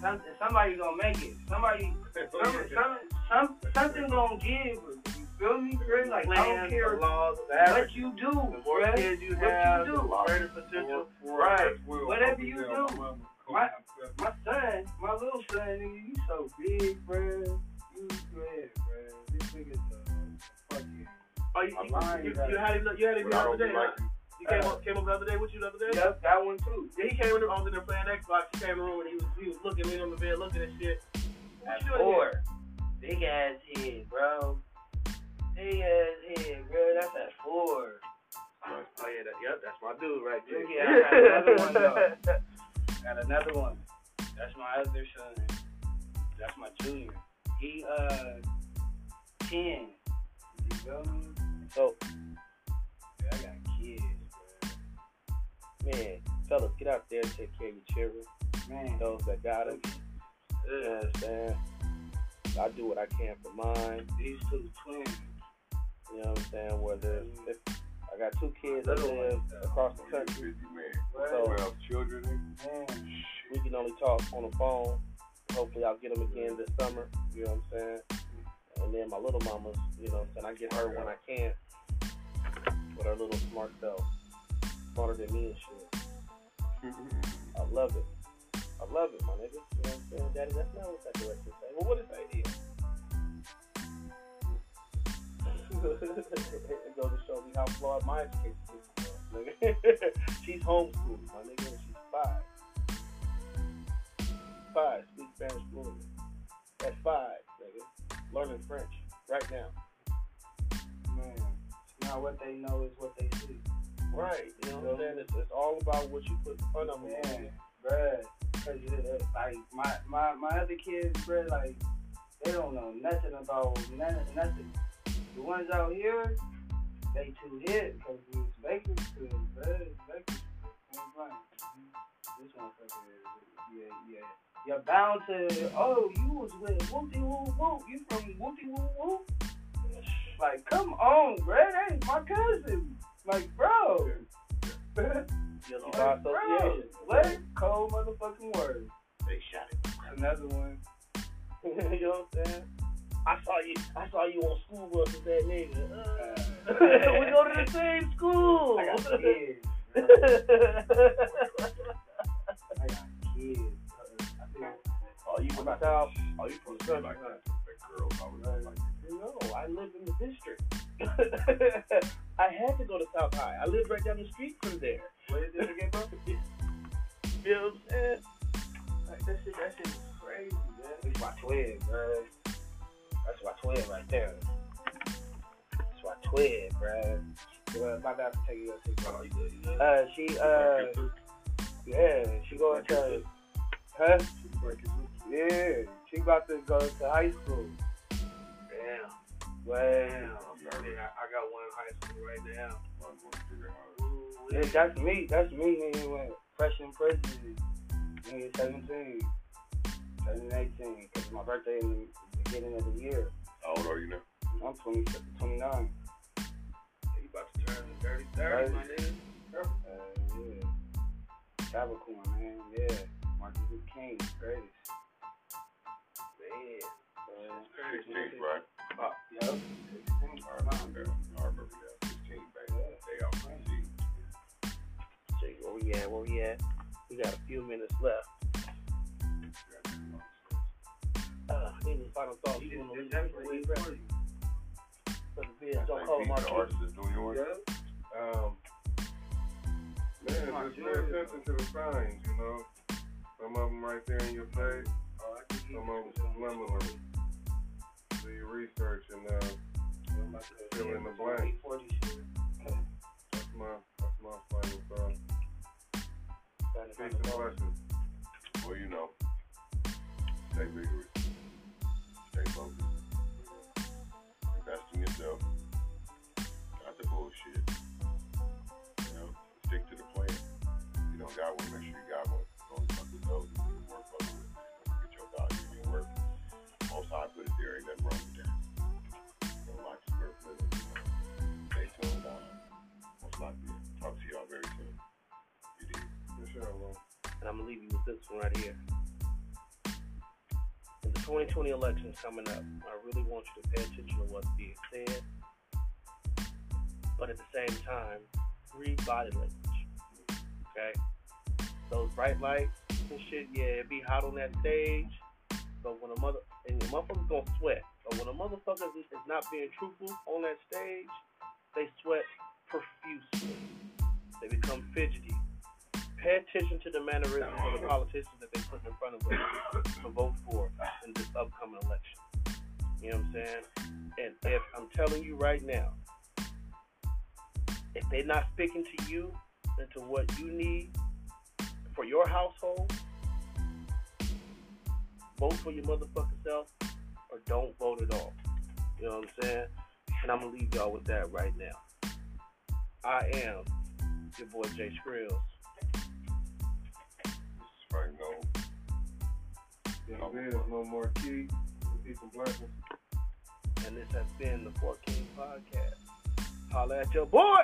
Some, somebody gonna make it. Somebody, [LAUGHS] some, some, some, something gonna give. You feel me, bro? Like I don't care the laws, the what you do, The more bruh. kids you What have, you the do. greater potential. Four- four Right. Whatever you do. my mama My- called son, my little son, nigga, you so big, bro. You good, bro. This nigga's a fucking. Oh, you, I'm you, lying, you, bro. you had him, you had him But the other day. be huh? like He came Uh, up, came up the other day with you the other day. Yep, that one too. Yeah, he came in the room. I was in there playing Xbox. He came in the room and he was he was looking, leaning on the bed, looking at shit. What At you doing four. Big ass head, bro. Big ass head, bro. That's at four. Oh yeah, that, yep, that's my dude right there. Yeah, I got another one, though. [LAUGHS] Got another one. That's my other son. That's my junior. He uh ten. You feel me? So, Yeah, I got kids, man, fellas, get out there and take care of your children. Man, Those that got them. You know what I'm saying? I do what I can for mine. these two twins. You know what I'm saying? Whether if I got two kids that live across the country. So- children. We can only talk on the phone. Hopefully, I'll get them again this summer. You know what I'm saying? And then my little mamas, you know saying? I get her when I can with her little smart self. Smarter than me and shit. I love it. I love it, my nigga. You know what I'm saying? Daddy, that's not what that direction say. Well, what it say here? It goes to show me how flawed my education nigga. [LAUGHS] she's homeschooled, my nigga, and she's five. Five, speak Spanish fluently. At five, nigga. Learning French right now. man. Not what they know, is what they see. Right. You know what I'm saying? It's, it's all about what you put in front of them. Man, bruh. Cause uh, like my, my my other kids, bruh, like they don't know nothing about none, nothing. The ones out here, they too hit because it's Baker Street, bruh. It's Baker Street. Ain't playing. This motherfucker, yeah, yeah. You're bound to. Oh, you was with Whoopty Woo Whoop. You from Whoopty Woo Whoop? Like, come on, bruh. That ain't my cousin. Like, bro. You know, Like, bro. What? Cold motherfucking word. They shot it. Another one. [LAUGHS] you know what I'm saying? I saw you. I saw you on school bus with that nigga. Uh, [LAUGHS] we go to the [LAUGHS] same school. I got kids. bro. [LAUGHS] I got kids. bro. Think oh, you from the south? Oh, you from the country? Like that, that girl, I was like, No, I live in the district. I had to go to South High. I live right down the street from there. where did it get from? You know what I'm saying? Like, that shit, that shit is crazy, man. It's my twin, bro. That's my twin right there. That's my twin, bro. Well, my bad for taking your take. Oh, you good, you good. Uh, she, uh, yeah, she going to, huh? Yeah, she about to go to high school. Damn. Well, Damn. I, got one in high school right now. I'm gonna figure out. Ooh, yeah, that's me. That's me. When fresh in prison. Nigga, 17, turning 18. Cause my birthday in beginning of the year. How old are you now? I'm 20, 29. You about to turn 30, 30, my nigga. Uh, yeah. Capricorn, man. Yeah. Martin Luther King, greatest. Man. Uh, Sixteenth, right? oh, yup. 16. I remember that. I remember that. Sixteen, baby. They out for the season. So where we at? Where we at? We got a few minutes left. Uh, any final thoughts? You You wanna leave that's before what we you wrap? for the vids, don't call them our artist is doing yours. Um, man, just pay attention to the signs, you know. Some of them right there in your face, some of them subliminal. Do your research and uh, fill in the blank. That's my, that's my final thought. Peace and blessings. Well, you know, stay vigorous, stay focused, invest in yourself, not the bullshit. You know, stick to the plan. If you don't got one, make sure you got one. Don't fuck with those who you work fuck with. Get your value in your work. Most high put it there, ain't nothing wrong with that. Don't like to work with it. You know. Stay tuned. Uh, most likely, talk to y'all very soon. You did. For sure. And I'm gonna leave you with this one right here. In the 2020 elections coming up. I really want you to pay attention to what's being said, but at the same time, read body language. Okay? Those bright lights and shit, yeah, it be hot on that stage. But when a mother and the motherfuckers gonna sweat. But when a motherfucker is not being truthful on that stage, they sweat profusely. They become fidgety. Pay attention to the mannerisms of the politicians that they put in front of us to vote for in this upcoming election. You know what I'm saying? And if I'm telling you right now, if they're not speaking to you and to what you need for your household, vote for your motherfucking self or don't vote at all. You know what I'm saying? And I'm gonna leave y'all with that right now. I am your boy Jay Skrills. Frank Gold. Been oh. real, no more key. some blessings. And this has been the 14 Podcast. Holla at your boy!